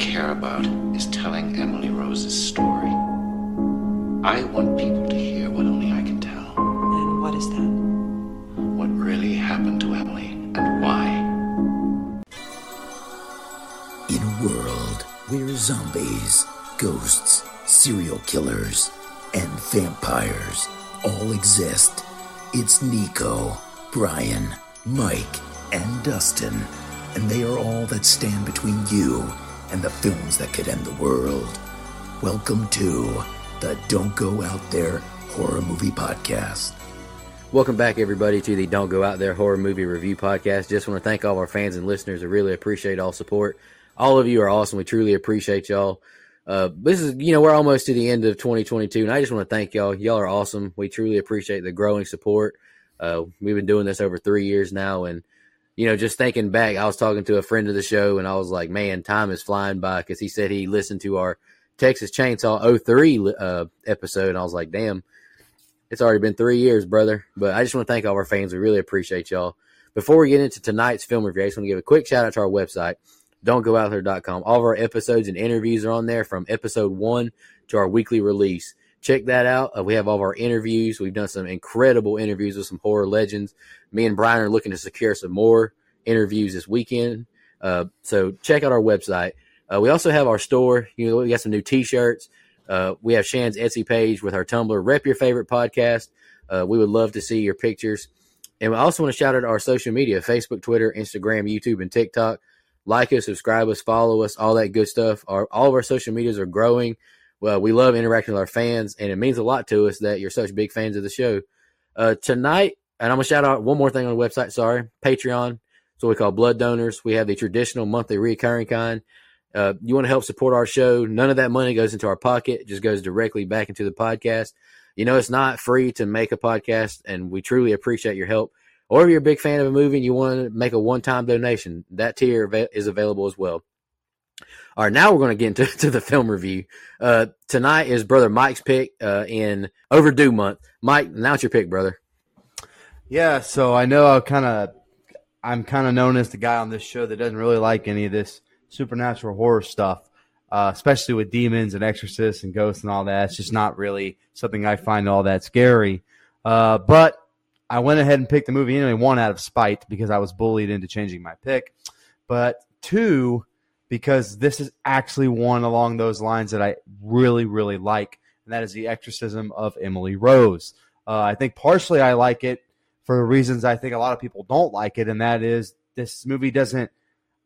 care about is telling Emily Rose's story. I want people to hear what only I can tell. And what is that? What really happened to Emily and why. In a world where zombies, ghosts, serial killers, and vampires all exist, it's Nico, Brian, Mike, and Dustin, and they are all that stand between you and the films that could end the world. Welcome to the Don't Go Out There Horror Movie Podcast. Welcome back, everybody, to the Don't Go Out There Horror Movie Review Podcast. Just want to thank all our fans and listeners. I really appreciate all support. All of you are awesome. We truly appreciate y'all. Uh, this is, you know, we're almost to the end of 2022, and I just want to thank y'all. Y'all are awesome. We truly appreciate the growing support. Uh, we've been doing this over three years now, and you know, just thinking back, I was talking to a friend of the show, and I was like, man, time is flying by because he said he listened to our Texas Chainsaw 03 uh, episode, and I was like, damn, it's already been three years, brother. But I just want to thank all our fans. We really appreciate y'all. Before we get into tonight's film review, I just want to give a quick shout out to our website, dontgooutthere.com. All of our episodes and interviews are on there from episode one to our weekly release. Check that out. Uh, we have all of our interviews. We've done some incredible interviews with some horror legends. Me and Brian are looking to secure some more interviews this weekend. Uh, so check out our website. Uh, we also have our store. You know, we got some new T-shirts. Uh, we have Shan's Etsy page with our Tumblr. Rep your favorite podcast. Uh, we would love to see your pictures. And we also want to shout out our social media: Facebook, Twitter, Instagram, YouTube, and TikTok. Like us, subscribe us, follow us, all that good stuff. Our, all of our social medias are growing. Well, we love interacting with our fans, and it means a lot to us that you're such big fans of the show. Uh, tonight, and I'm gonna shout out one more thing on the website. Sorry, Patreon. So we call blood donors. We have the traditional monthly recurring kind. Uh, you want to help support our show? None of that money goes into our pocket; it just goes directly back into the podcast. You know, it's not free to make a podcast, and we truly appreciate your help. Or if you're a big fan of a movie and you want to make a one-time donation, that tier is available as well. All right, now we're going to get into to the film review. Uh, tonight is brother Mike's pick uh, in overdue month. Mike, announce your pick, brother. Yeah, so I know I kind of I'm kind of known as the guy on this show that doesn't really like any of this supernatural horror stuff, uh, especially with demons and exorcists and ghosts and all that. It's just not really something I find all that scary. Uh, but I went ahead and picked the movie anyway. One out of spite because I was bullied into changing my pick, but two because this is actually one along those lines that I really really like, and that is the exorcism of Emily Rose. Uh, I think partially I like it for reasons I think a lot of people don't like it, and that is this movie doesn't.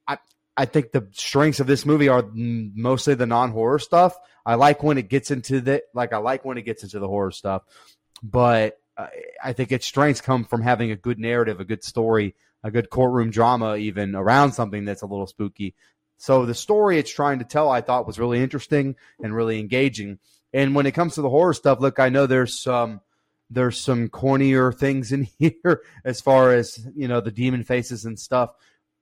I I think the strengths of this movie are mostly the non horror stuff. I like when it gets into the like I like when it gets into the horror stuff, but I think its strengths come from having a good narrative, a good story, a good courtroom drama, even around something that's a little spooky. So the story it's trying to tell, I thought was really interesting and really engaging. And when it comes to the horror stuff, look, I know there's some there's some cornier things in here as far as you know the demon faces and stuff.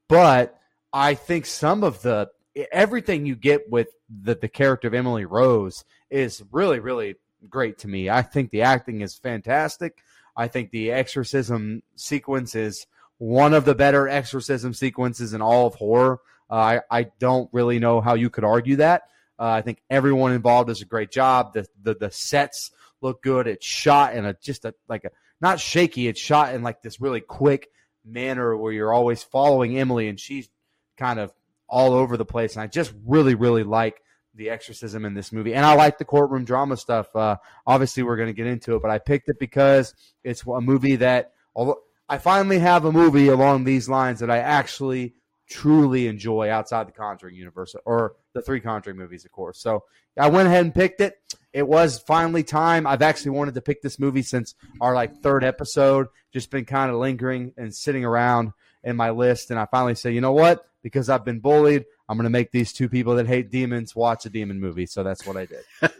But i think some of the everything you get with the, the character of emily rose is really really great to me. I think the acting is fantastic. I think the exorcism sequence is one of the better exorcism sequences in all of horror I, I don't really know how you could argue that uh, i think everyone involved does a great job the, the, the sets look good. It's shot in a just a like a not shaky. It's shot in like this really quick manner where you're always following Emily and she's kind of all over the place. And I just really really like the exorcism in this movie, and I like the courtroom drama stuff. Uh, obviously, we're going to get into it, but I picked it because it's a movie that although I finally have a movie along these lines that I actually truly enjoy outside the Conjuring universe or the three Conjuring movies, of course. So I went ahead and picked it. It was finally time. I've actually wanted to pick this movie since our like third episode. Just been kind of lingering and sitting around in my list, and I finally said, you know what? Because I've been bullied, I'm going to make these two people that hate demons watch a demon movie. So that's what I did.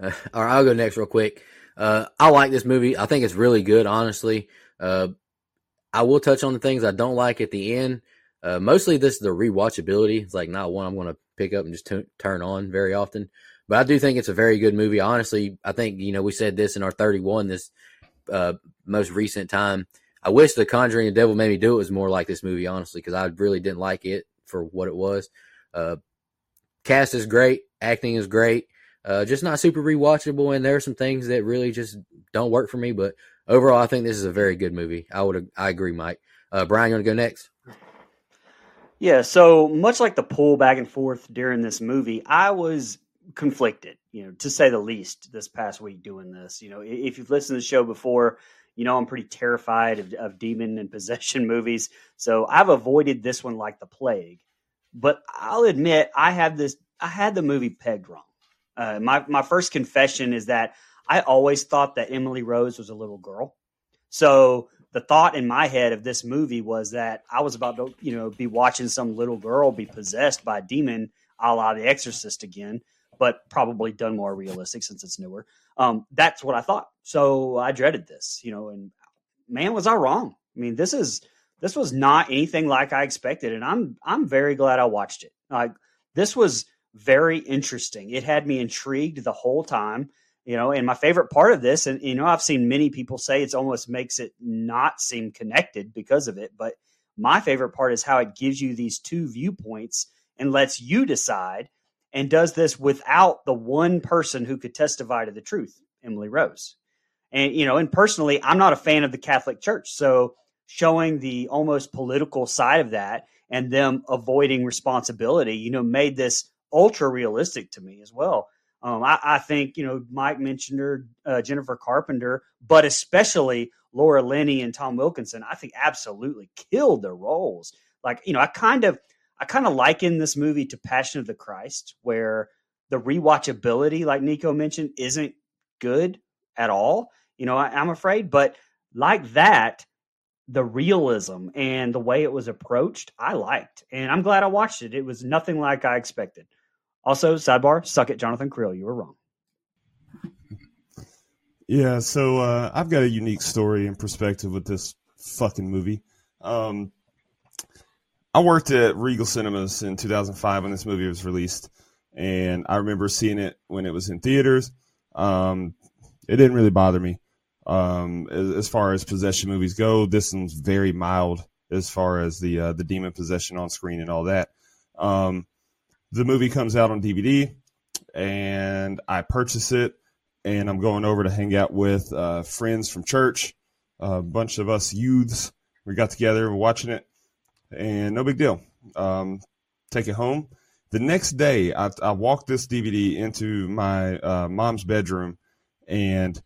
all right, I'll go next real quick. Uh, I like this movie. I think it's really good, honestly. Uh, I will touch on the things I don't like at the end. Uh, mostly this is the rewatchability. It's like not one I'm going to pick up and just t- turn on very often. But I do think it's a very good movie. Honestly, I think you know we said this in our 31 this uh, most recent time. I wish The Conjuring: The Devil Made Me Do It was more like this movie, honestly, because I really didn't like it for what it was. Uh, cast is great, acting is great, uh, just not super rewatchable, and there are some things that really just don't work for me. But overall, I think this is a very good movie. I would I agree, Mike. Uh, Brian, you want to go next? Yeah, so much like the pull back and forth during this movie, I was conflicted, you know, to say the least, this past week doing this. You know, if you've listened to the show before, you know I'm pretty terrified of, of demon and possession movies. So I've avoided this one like the plague. But I'll admit I have this I had the movie pegged wrong. Uh, my my first confession is that I always thought that Emily Rose was a little girl. So the thought in my head of this movie was that I was about to, you know, be watching some little girl be possessed by a demon, a la The Exorcist again, but probably done more realistic since it's newer. Um, that's what I thought. So I dreaded this, you know, and man, was I wrong. I mean, this is this was not anything like I expected, and I'm I'm very glad I watched it. Like this was very interesting. It had me intrigued the whole time you know and my favorite part of this and you know i've seen many people say it's almost makes it not seem connected because of it but my favorite part is how it gives you these two viewpoints and lets you decide and does this without the one person who could testify to the truth emily rose. And you know and personally i'm not a fan of the catholic church so showing the almost political side of that and them avoiding responsibility you know made this ultra realistic to me as well um, I, I, think you know Mike mentioned her, uh, Jennifer Carpenter, but especially Laura Linney and Tom Wilkinson. I think absolutely killed their roles. Like you know, I kind of I kind of liken this movie to Passion of the Christ, where the rewatchability, like Nico mentioned, isn't good at all. You know, I, I'm afraid, but like that, the realism and the way it was approached, I liked, and I'm glad I watched it. It was nothing like I expected. Also, sidebar, suck it, Jonathan Creel. You were wrong. Yeah, so uh, I've got a unique story and perspective with this fucking movie. Um, I worked at Regal Cinemas in 2005 when this movie was released, and I remember seeing it when it was in theaters. Um, it didn't really bother me. Um, as, as, far as possession movies go, this one's very mild as far as the uh, the demon possession on screen and all that. Um, the movie comes out on DVD, and I purchase it, and I'm going over to hang out with uh, friends from church, a bunch of us youths. We got together, we're watching it, and no big deal. Um, take it home. The next day, I, I walked this DVD into my uh, mom's bedroom, and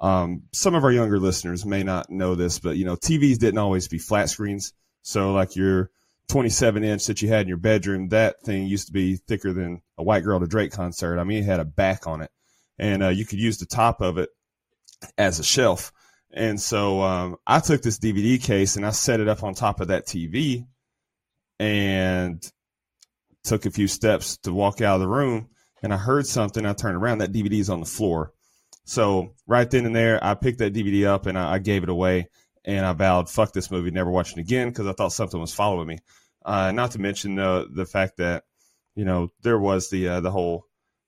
um, some of our younger listeners may not know this, but you know, TVs didn't always be flat screens. So, like your 27 inch that you had in your bedroom, that thing used to be thicker than a White Girl to Drake concert. I mean, it had a back on it, and uh, you could use the top of it as a shelf. And so um, I took this DVD case and I set it up on top of that TV and took a few steps to walk out of the room. And I heard something. I turned around. That DVD is on the floor. So right then and there, I picked that DVD up and I, I gave it away. And I vowed, fuck this movie, never watching again because I thought something was following me. Uh, not to mention the the fact that you know there was the uh, the whole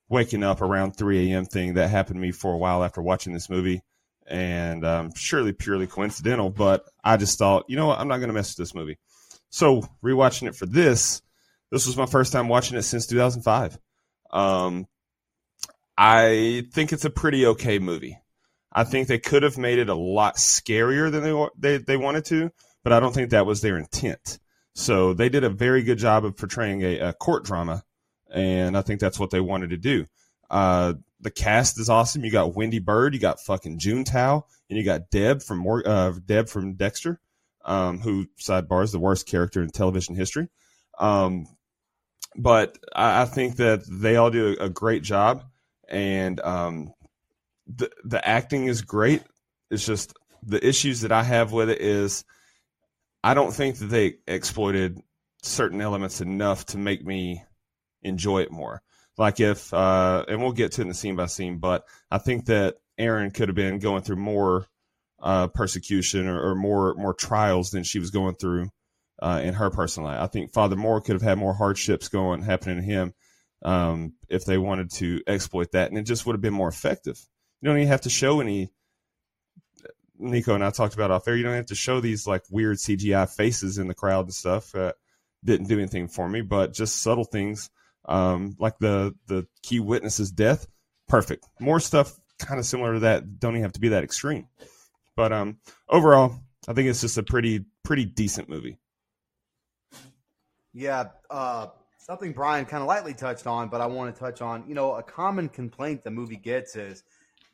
waking up around 3 a.m. thing that happened to me for a while after watching this movie, and um, surely purely coincidental. But I just thought, you know what, I'm not going to mess with this movie. So rewatching it for this, this was my first time watching it since 2005. Um, I think it's a pretty okay movie. I think they could have made it a lot scarier than they they, they wanted to, but I don't think that was their intent. So they did a very good job of portraying a, a court drama, and I think that's what they wanted to do. Uh, the cast is awesome. You got Wendy Byrde, you got fucking Juntao, and you got Deb from uh, Deb from Dexter, um, who sidebar is the worst character in television history. Um, but I, I, think that they all do a, a great job, and um, the the acting is great. It's just the issues that I have with it is I don't think that they exploited certain elements enough to make me enjoy it more. Like if, uh, and we'll get to it in the scene by scene, but I think that Erin could have been going through more uh, persecution or, or, more more trials than she was going through uh, in her personal life. I think Father Moore could have had more hardships going happening to him um, if they wanted to exploit that, and it just would have been more effective. You don't even have to show any Nico and I talked about off air. You don't have to show these like weird CGI faces in the crowd and stuff. Didn't do anything for me, but just subtle things um, like the the key witness's death. Perfect. More stuff kind of similar to that. Don't even have to be that extreme. But um, overall, I think it's just a pretty pretty decent movie. Yeah, uh, something Brian kind of lightly touched on, but I want to touch on. You know, a common complaint the movie gets is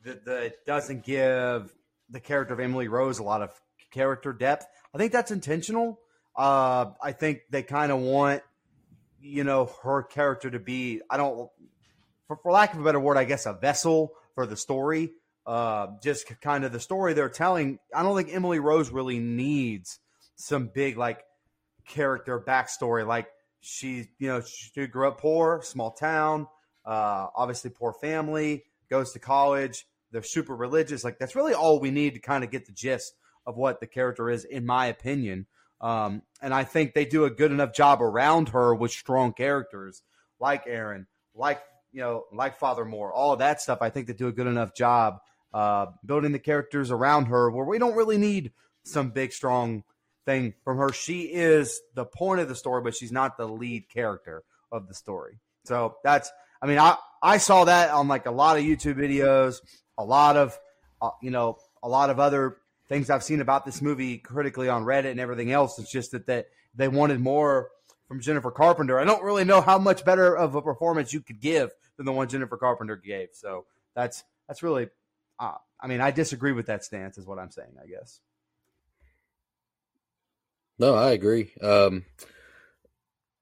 that, that doesn't give the character of Emily Rose a lot of character depth. I think that's intentional. Uh, I think they kind of want, you know, her character to be. I don't, for, for lack of a better word, I guess a vessel for the story. Uh, just kind of the story they're telling. I don't think Emily Rose really needs some big like character backstory. Like she, you know, she grew up poor, small town, uh, obviously poor family, goes to college. They're super religious. Like that's really all we need to kind of get the gist of what the character is, in my opinion. Um, and I think they do a good enough job around her with strong characters like Erin, like you know, like Father Moore, all of that stuff. I think they do a good enough job uh, building the characters around her where we don't really need some big strong thing from her. She is the point of the story, but she's not the lead character of the story. So that's, I mean, I I saw that on like a lot of YouTube videos, a lot of, uh, you know, a lot of other things I've seen about this movie critically on Reddit and everything else. It's just that that they wanted more from Jennifer Carpenter. I don't really know how much better of a performance you could give than the one Jennifer Carpenter gave. So that's that's really, uh, I mean, I disagree with that stance, is what I'm saying. I guess. No, I agree. Um,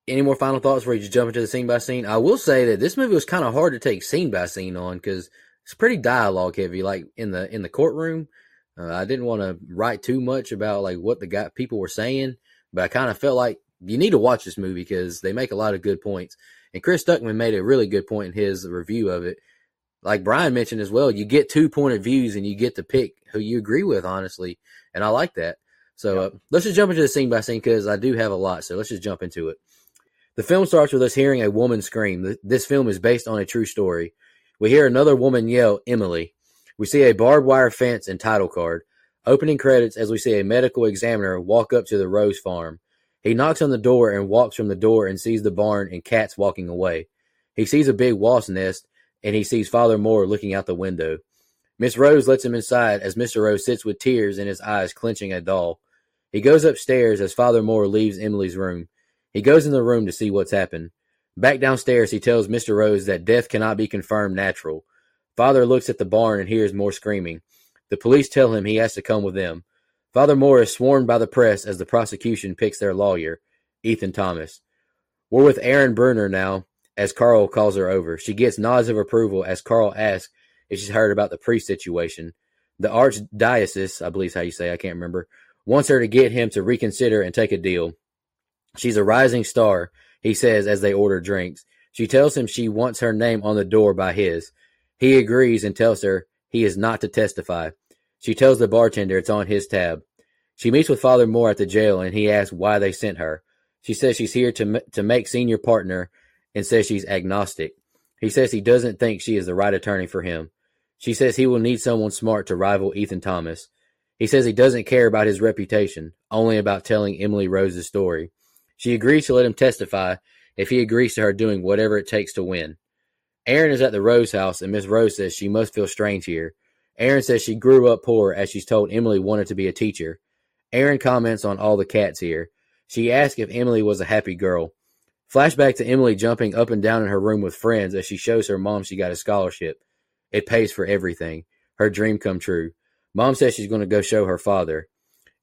any more final thoughts before you just jump into the scene by scene? I will say that this movie was kind of hard to take scene by scene on because it's pretty dialogue heavy. Like in the in the courtroom, uh, I didn't want to write too much about like what the guy people were saying, but I kind of felt like you need to watch this movie because they make a lot of good points. And Chris Stuckmann made a really good point in his review of it. Like Brian mentioned as well, you get two point of views and you get to pick who you agree with, honestly. And I like that. So uh, let's just jump into the scene by scene because I do have a lot. So let's just jump into it. The film starts with us hearing a woman scream. This film is based on a true story. We hear another woman yell, Emily. We see a barbed wire fence and title card. Opening credits as we see a medical examiner walk up to the Rose farm. He knocks on the door and walks from the door and sees the barn and cats walking away. He sees a big wasp nest and he sees Father Moore looking out the window. Miss Rose lets him inside as Mr. Rose sits with tears in his eyes clenching a doll. He goes upstairs as Father Moore leaves Emily's room. He goes in the room to see what's happened. Back downstairs, he tells Mr. Rose that death cannot be confirmed natural. Father looks at the barn and hears more screaming. The police tell him he has to come with them. Father Moore is sworn by the press as the prosecution picks their lawyer, Ethan Thomas. We're with Erin Bruner now, as Carl calls her over. She gets nods of approval as Carl asks if she's heard about the priest situation. The archdiocese, I believe is how you say, I can't remember, wants her to get him to reconsider and take a deal. She's a rising star, he says as they order drinks. She tells him she wants her name on the door by his. He agrees and tells her he is not to testify. She tells the bartender it's on his tab. She meets with Father Moore at the jail and he asks why they sent her. She says she's here to to make senior partner and says she's agnostic. He says he doesn't think she is the right attorney for him. She says he will need someone smart to rival Ethan Thomas. He says he doesn't care about his reputation, only about telling Emily Rose's story. She agrees to let him testify if he agrees to her doing whatever it takes to win. Erin is at the Rose house, and Miss Rose says she must feel strange here. Erin says she grew up poor as she's told Emily wanted to be a teacher. Erin comments on all the cats here. She asks if Emily was a happy girl. Flashback to Emily jumping up and down in her room with friends as she shows her mom she got a scholarship. It pays for everything. Her dream come true. Mom says she's going to go show her father.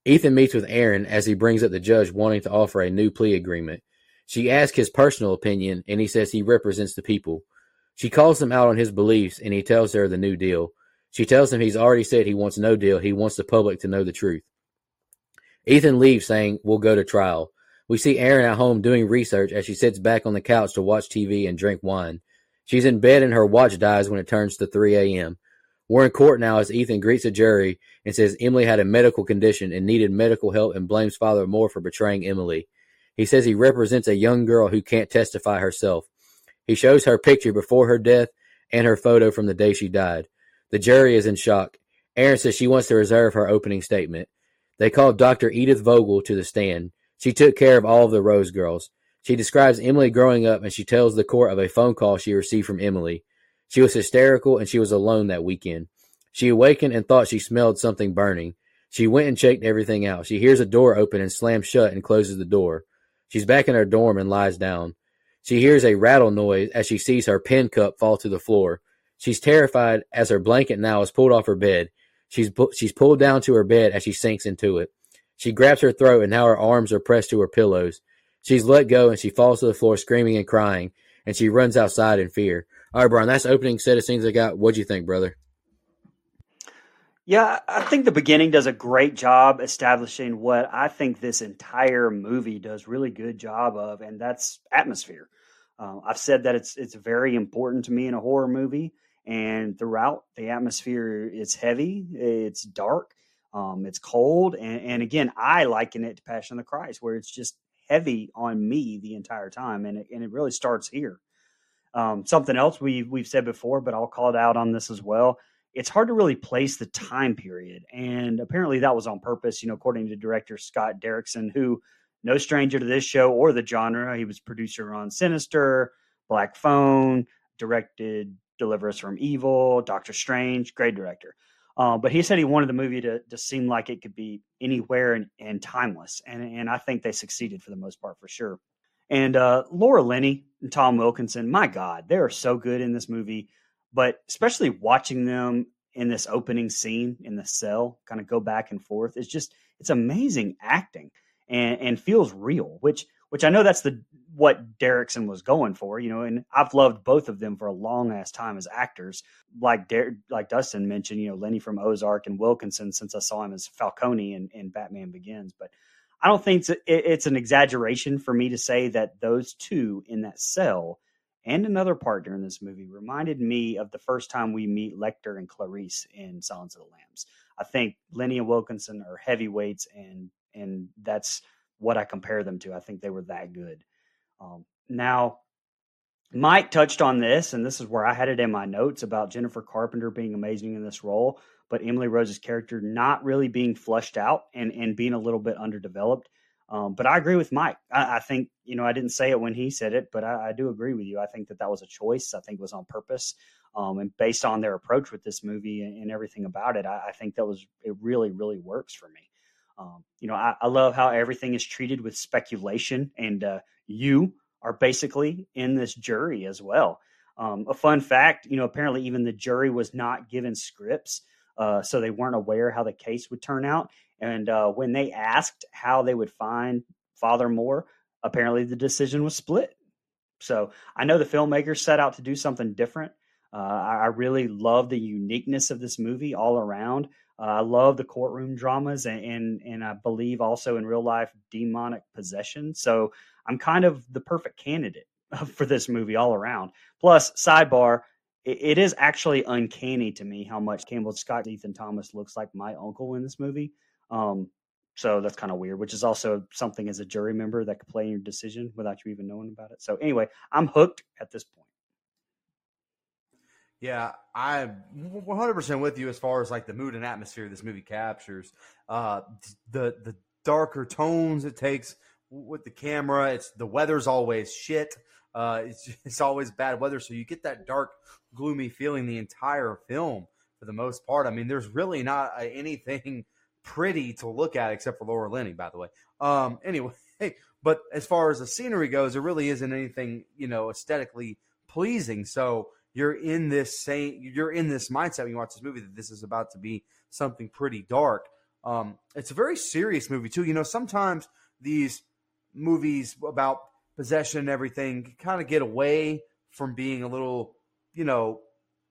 Ethan meets with Erin as he brings up the judge wanting to offer a new plea agreement. She asks his personal opinion, and he says he represents the people. She calls him out on his beliefs, and he tells her the new deal. She tells him he's already said he wants no deal. He wants the public to know the truth. Ethan leaves, saying, We'll go to trial. We see Erin at home doing research as she sits back on the couch to watch TV and drink wine. She's in bed and her watch dies when it turns to 3 a.m. We're in court now as Ethan greets the jury and says Emily had a medical condition and needed medical help and blames Father Moore for betraying Emily. He says he represents a young girl who can't testify herself. He shows her picture before her death and her photo from the day she died. The jury is in shock. Erin says she wants to reserve her opening statement. They call Dr. Edith Vogel to the stand. She took care of all of the Rose girls. She describes Emily growing up and she tells the court of a phone call she received from Emily. She was hysterical and she was alone that weekend. She awakened and thought she smelled something burning. She went and checked everything out. She hears a door open and slams shut and closes the door. She's back in her dorm and lies down. She hears a rattle noise as she sees her pen cup fall to the floor. She's terrified as her blanket now is pulled off her bed. She's she's pulled down to her bed as she sinks into it. She grabs her throat and now her arms are pressed to her pillows. She's let go and she falls to the floor screaming and crying, and she runs outside in fear. All right, Brian, that's opening set of scenes I got. What'd you think, brother? Yeah, I think the beginning does a great job establishing what I think this entire movie does really good job of, and that's atmosphere. Uh, I've said that it's it's very important to me in a horror movie, and throughout the atmosphere it's heavy, it's dark, um, it's cold, and, and again, I liken it to Passion of the Christ, where it's just heavy on me the entire time, and it, and it really starts here. Um, something else we we've said before, but I'll call it out on this as well. It's hard to really place the time period, and apparently that was on purpose. You know, according to director Scott Derrickson, who no stranger to this show or the genre, he was producer on Sinister, Black Phone, directed Deliver Us from Evil, Doctor Strange, great director. Uh, but he said he wanted the movie to, to seem like it could be anywhere and, and timeless. And, and I think they succeeded for the most part, for sure. And uh, Laura Linney and Tom Wilkinson, my God, they are so good in this movie. But especially watching them in this opening scene in the cell, kind of go back and forth, it's just, it's amazing acting and, and feels real, which which I know that's the what Derrickson was going for, you know, and I've loved both of them for a long ass time as actors. Like Der- like Dustin mentioned, you know, Linney from Ozark and Wilkinson since I saw him as Falcone in, in Batman Begins. But I don't think it's, it's an exaggeration for me to say that those two in that cell and another partner in this movie reminded me of the first time we meet Lecter and Clarice in Silence of the Lambs. I think Linney and Wilkinson are heavyweights, and and that's what I compare them to. I think they were that good. Um, now, Mike touched on this, and this is where I had it in my notes about Jennifer Carpenter being amazing in this role, but Emily Rose's character not really being flushed out and, and being a little bit underdeveloped. Um, but I agree with Mike. I, I, think, you know, I didn't say it when he said it, but I, I, do agree with you. I think that that was a choice. I think it was on purpose. Um, and based on their approach with this movie and, and everything about it, I, I, think that was, it really, really works for me. Um, you know, I, love how everything is treated with speculation, and uh, you are basically in this jury as well. Um, a fun fact, you know, apparently even the jury was not given scripts, uh, so they weren't aware how the case would turn out. And uh, when they asked how they would find Father Moore, apparently the decision was split. So I know the filmmakers set out to do something different. Uh, I, really love the uniqueness of this movie all around. Uh, I love the courtroom dramas and, and, and I believe also in real life demonic possession. So I'm kind of the perfect candidate for this movie all around. Plus, sidebar, it, it is actually uncanny to me how much Campbell Scott Ethan Thomas looks like my uncle in this movie. Um, so that's kind of weird, which is also something as a jury member that could play in your decision without you even knowing about it. So anyway, I'm hooked at this point. Yeah, I'm 100% with you as far as like the mood and atmosphere this movie captures. Uh, the the darker tones it takes with the camera. It's the weather's always shit. Uh, it's it's always bad weather, so you get that dark, gloomy feeling the entire film for the most part. I mean, there's really not uh, anything pretty to look at except for Laura Linney, by the way. Um, anyway, but as far as the scenery goes, there really isn't anything you know aesthetically pleasing. So you're in this same you're in this mindset when you watch this movie that this is about to be something pretty dark. Um, it's a very serious movie too. You know, sometimes these movies about possession and everything kind of get away from being a little, you know,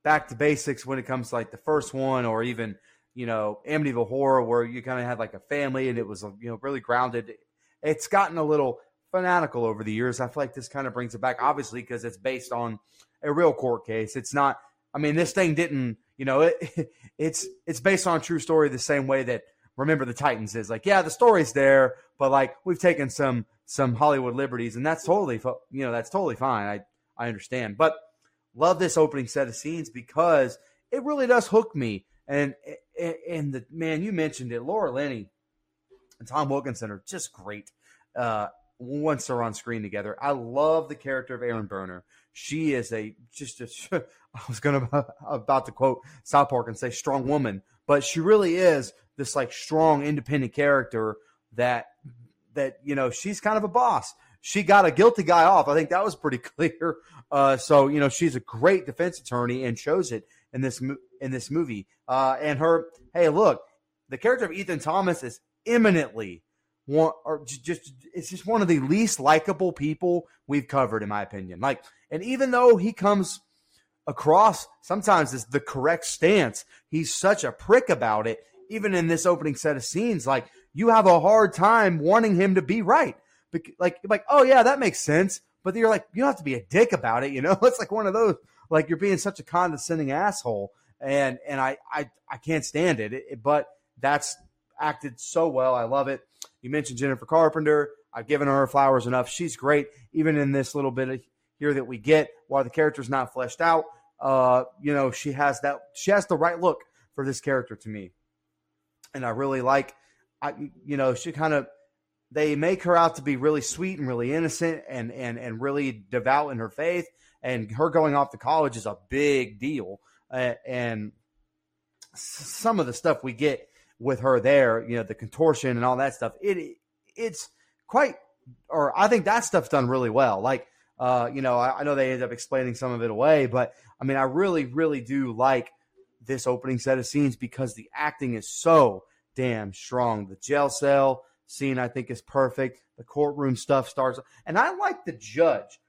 back to basics when it comes to like the first one or even, you know, Amityville Horror where you kind of had like a family and it was, uh, you know, really grounded. It's gotten a little fanatical over the years. I feel like this kind of brings it back, obviously, because it's based on a real court case. It's not. I mean, this thing didn't. You know, it, it's it's based on a true story the same way that Remember the Titans is like, yeah, the story's there, but like we've taken some some Hollywood liberties, and that's totally you know that's totally fine. I I understand, but love this opening set of scenes because it really does hook me. And and the man you mentioned it, Laura Linney and Tom Wilkinson are just great. uh, once they're on screen together. I love the character of Erin Bruner. She is a just a, I was to about to quote South Park and say strong woman, but she really is this like strong, independent character that that you know she's kind of a boss. She got a guilty guy off. I think that was pretty clear. Uh, so you know she's a great defense attorney and shows it in this in this movie. Uh, and her, hey, look, the character of Ethan Thomas is eminently one or just it's just one of the least likable people we've covered in my opinion like and even though he comes across sometimes as the correct stance he's such a prick about it even in this opening set of scenes like you have a hard time wanting him to be right like like oh yeah that makes sense but you're like you don't have to be a dick about it you know it's like one of those like you're being such a condescending asshole and and i i, I can't stand it, it but that's acted so well i love it you mentioned Jennifer Carpenter. I've given her flowers enough. She's great, even in this little bit of here that we get. While the character's not fleshed out, uh, you know, she has that. She has the right look for this character to me, and I really like. I, you know, she kind of they make her out to be really sweet and really innocent and and and really devout in her faith. And her going off to college is a big deal. Uh, and some of the stuff we get with her there, you know, the contortion and all that stuff. It it's quite, or I think that stuff's done really well. Like, uh, you know, I, I know they end up explaining some of it away, but I mean, I really, really do like this opening set of scenes because the acting is so damn strong. The jail cell scene, I think, is perfect. The courtroom stuff starts, and I like the judge.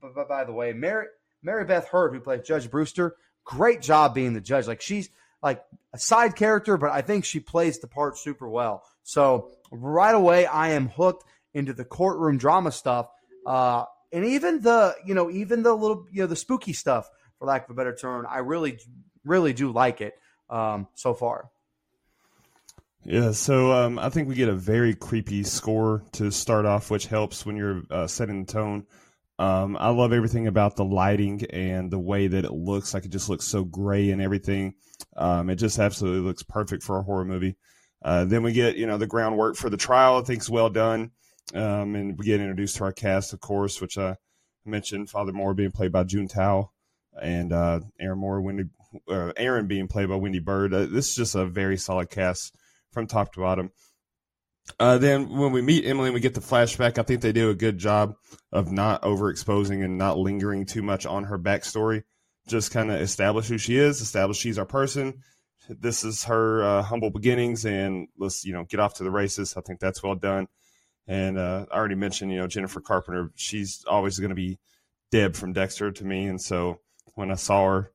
But by the way, Mary Mary Beth Hurt, who plays Judge Brewster, great job being the judge. Like she's like a side character, but I think she plays the part super well. So right away, I am hooked into the courtroom drama stuff, uh, and even the you know even the little you know the spooky stuff, for lack of a better term. I really really do like it um, so far. Yeah, so um, I think we get a very creepy score to start off, which helps when you're uh, setting the tone. Um, I love everything about the lighting and the way that it looks. Like it just looks so gray and everything. Um, it just absolutely looks perfect for a horror movie. Uh, then we get, you know, the groundwork for the trial. I think is well done. Um, and we get introduced to our cast, of course, which I mentioned Father Moore being played by Juntao and uh, Erin Moore, Wendy, uh, Erin being played by Wendy Byrde. Uh, this is just a very solid cast from top to bottom. Uh, then when we meet Emily and we get the flashback, I think they do a good job of not overexposing and not lingering too much on her backstory. Just kind of establish who she is, establish she's our person. This is her uh, humble beginnings, and let's you know get off to the races. I think that's well done. And uh, I already mentioned, you know, Jennifer Carpenter. She's always going to be Deb from Dexter to me, and so when I saw her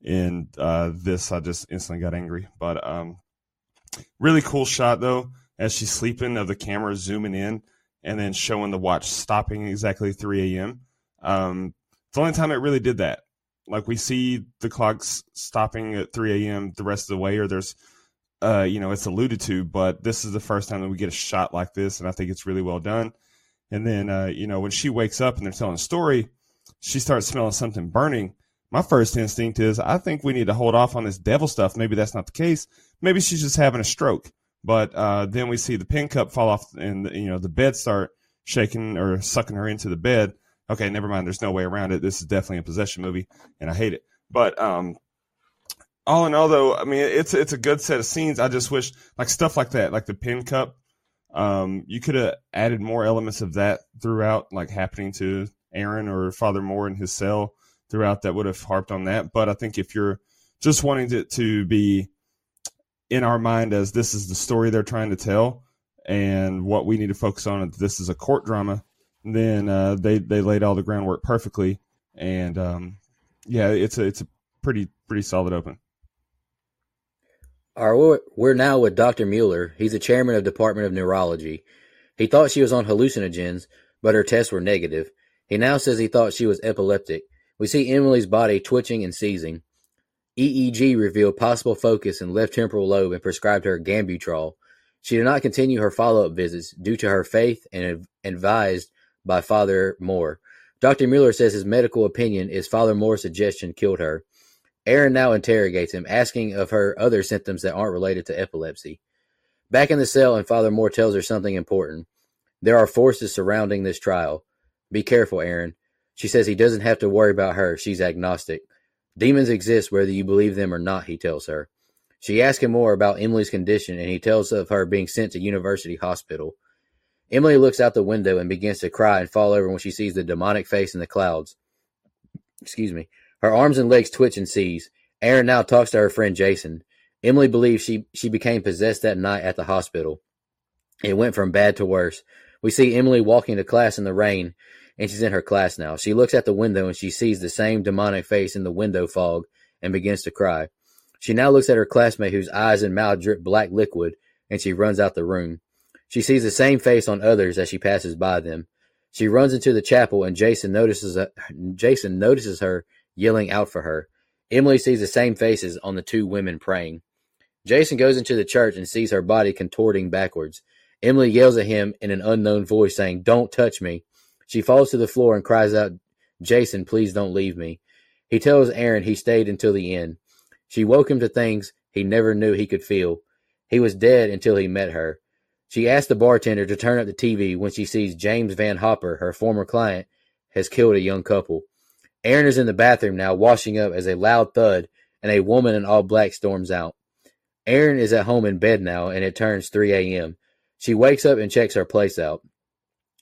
in uh, this, I just instantly got angry. But um, really cool shot though as she's sleeping of the camera zooming in and then showing the watch stopping exactly 3 a.m. Um, it's the only time it really did that. Like we see the clocks stopping at 3 a.m. the rest of the way, or there's, uh, you know, it's alluded to, but this is the first time that we get a shot like this, and I think it's really well done. And then, uh, you know, when she wakes up and they're telling a story, she starts smelling something burning. My first instinct is, I think we need to hold off on this devil stuff. Maybe that's not the case. Maybe she's just having a stroke. But uh, then we see the pin cup fall off, and you know the bed start shaking or sucking her into the bed. Okay, never mind. There's no way around it. This is definitely a possession movie, and I hate it. But um, all in all, though, I mean, it's it's a good set of scenes. I just wish like stuff like that, like the pin cup. Um, you could have added more elements of that throughout, like happening to Erin or Father Moore in his cell throughout. That would have harped on that. But I think if you're just wanting it to be in our mind as this is the story they're trying to tell and what we need to focus on this is a court drama then uh, they they laid all the groundwork perfectly and um, yeah it's a it's a pretty pretty solid open All right, we're now with Dr. Mueller. He's the chairman of Department of Neurology. He thought she was on hallucinogens, but her tests were negative. He now says he thought she was epileptic. We see Emily's body twitching and seizing. EEG revealed possible focus in left temporal lobe and prescribed her Gambutrol. She did not continue her follow-up visits due to her faith and advised by Father Moore. Dr. Mueller says his medical opinion is Father Moore's suggestion killed her. Erin now interrogates him, asking of her other symptoms that aren't related to epilepsy. Back in the cell, and Father Moore tells her something important. There are forces surrounding this trial. Be careful, Erin. She says he doesn't have to worry about her. She's agnostic. Demons exist whether you believe them or not, he tells her. She asks him more about Emily's condition, and he tells of her being sent to University Hospital. Emily looks out the window and begins to cry and fall over when she sees the demonic face in the clouds. Excuse me. Her arms and legs twitch and seize. Erin now talks to her friend Jason. Emily believes she, she became possessed that night at the hospital. It went from bad to worse. We see Emily walking to class in the rain, and she's in her class now. She looks at the window and she sees the same demonic face in the window fog and begins to cry. She now looks at her classmate whose eyes and mouth drip black liquid, and she runs out the room. She sees the same face on others as she passes by them. She runs into the chapel, and Jason notices uh, Jason notices her, yelling out for her. Emily sees the same faces on the two women praying. Jason goes into the church and sees her body contorting backwards. Emily yells at him in an unknown voice, saying, Don't touch me. She falls to the floor and cries out, Jason, please don't leave me. He tells Erin he stayed until the end. She woke him to things he never knew he could feel. He was dead until he met her. She asks the bartender to turn up the TV when she sees James Van Hopper, her former client, has killed a young couple. Erin is in the bathroom now, washing up as a loud thud and a woman in all black storms out. Erin is at home in bed now, and it turns 3 a.m. She wakes up and checks her place out.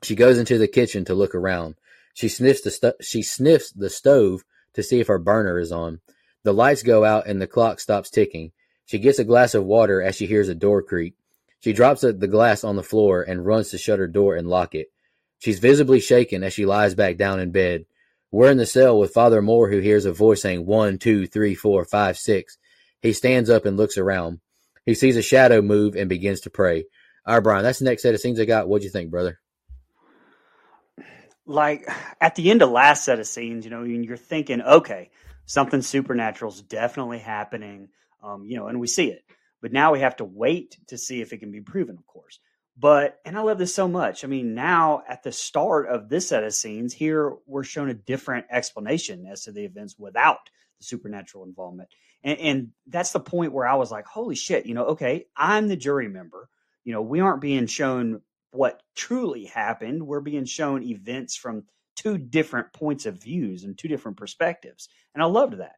She goes into the kitchen to look around. She sniffs the sto- she sniffs the stove to see if her burner is on. The lights go out and the clock stops ticking. She gets a glass of water as she hears a door creak. She drops the glass on the floor and runs to shut her door and lock it. She's visibly shaken as she lies back down in bed. We're in the cell with Father Moore, who hears a voice saying one, two, three, four, five, six. He stands up and looks around. He sees a shadow move and begins to pray. All right, Brian, that's the next set of scenes I got. What'd you think, brother? Like at the end of last set of scenes, you know, you're thinking, okay, something supernatural is definitely happening, um, you know, and we see it. But now we have to wait to see if it can be proven, of course. But, and I love this so much. I mean, now at the start of this set of scenes, here we're shown a different explanation as to the events without the supernatural involvement. And, and that's the point where I was like, holy shit, you know, okay, I'm the jury member. You know, we aren't being shown what truly happened. We're being shown events from two different points of views and two different perspectives. And I loved that.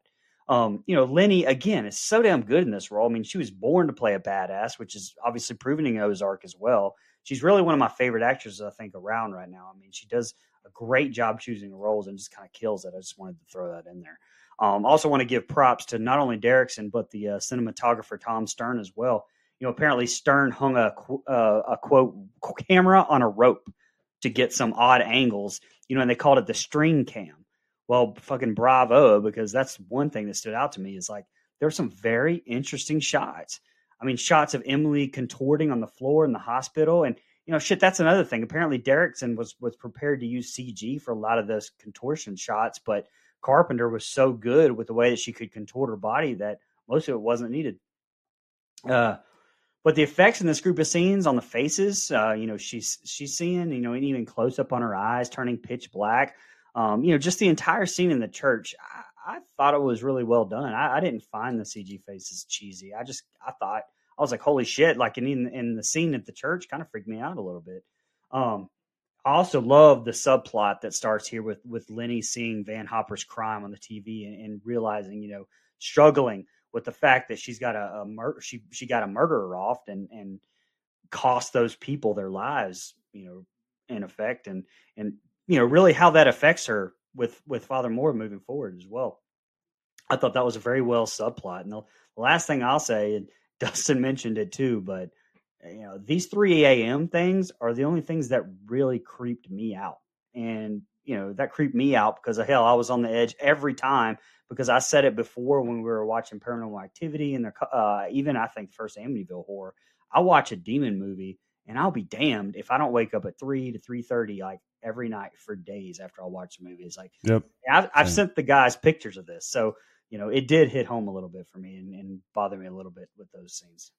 Um, you know, Linney again is so damn good in this role. I mean, she was born to play a badass, which is obviously proven in Ozark as well. She's really one of my favorite actresses, I think, around right now. I mean, she does a great job choosing roles and just kind of kills it. I just wanted to throw that in there. Um, also want to give props to not only Derrickson but the uh, cinematographer Tom Stern as well. You know, apparently Stern hung a uh, a quote camera on a rope to get some odd angles. You know, and they called it the string cam well, fucking bravo, because that's one thing that stood out to me is like there were some very interesting shots. I mean, shots of Emily contorting on the floor in the hospital, and you know, shit. That's another thing. Apparently, Derrickson was was prepared to use CG for a lot of those contortion shots, but Carpenter was so good with the way that she could contort her body that most of it wasn't needed. Uh, but the effects in this group of scenes on the faces, uh, you know, she's she's seeing, you know, and even close up on her eyes turning pitch black. Um, you know, just the entire scene in the church, I, I thought it was really well done. I, I, didn't find the CG faces cheesy. I just, I thought, I was like, holy shit! Like, in in the scene at the church, kind of freaked me out a little bit. Um, I also love the subplot that starts here with with Linney seeing Van Hopper's crime on the TV and, and realizing, you know, struggling with the fact that she's got a, a mur- she she got a murderer off and and cost those people their lives, you know, in effect, and and you know, really how that affects her with with Father Moore moving forward as well. I thought that was a very well subplot. And the, last thing I'll say, and Dustin mentioned it too, but eh, you know, these 3 a.m. things are the only things that really creeped me out. And, you know, that creeped me out because of hell, I was on the edge every time because I said it before when we were watching Paranormal Activity and the, uh, even I think first Amityville horror. I watch a demon movie and I'll be damned if I don't wake up at three to three thirty like every night for days after I watch the movie. It's like, yep. I've, I've sent the guys pictures of this, so you know it did hit home a little bit for me and, and bother me a little bit with those scenes.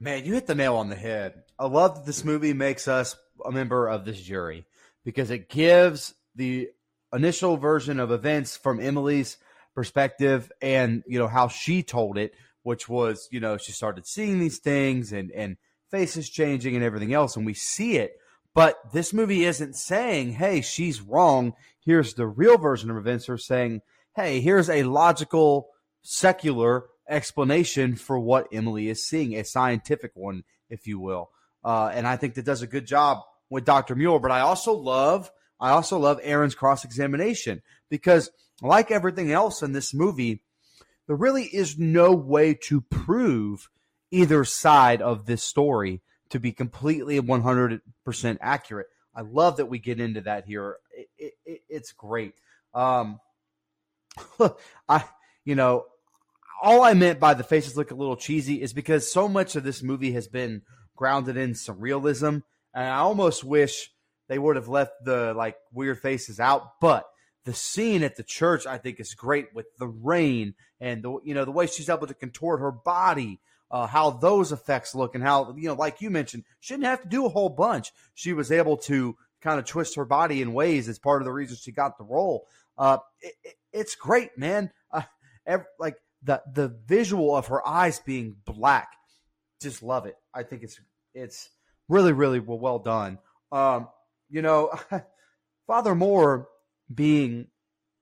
Man, you hit the nail on the head. I love that this movie makes us a member of this jury because it gives the initial version of events from Emily's perspective and you know how she told it which was, you know, she started seeing these things and and faces changing and everything else, and we see it. But this movie isn't saying, hey, she's wrong. Here's the real version of events. They're saying, hey, here's a logical, secular explanation for what Emily is seeing, a scientific one, if you will. Uh, and I think that does a good job with Dr. Mueller. But I also love, I also love Erin's cross examination because, like everything else in this movie, there really is no way to prove either side of this story to be completely 100% accurate. I love that we get into that here. It, it, it's great. Um, I, you know, all I meant by the faces look a little cheesy is because so much of this movie has been grounded in surrealism, and I almost wish they would have left the like weird faces out. But the scene at the church, I think, is great with the rain and the you know the way she's able to contort her body uh, how those effects look and how you know, like you mentioned, she didn't have to do a whole bunch. She was able to kind of twist her body in ways as part of the reason she got the role. Uh, it, it, it's great, man. Uh, every, like the the visual of her eyes being black, just love it. I think it's it's really really well done. Um, you know, Father Moore being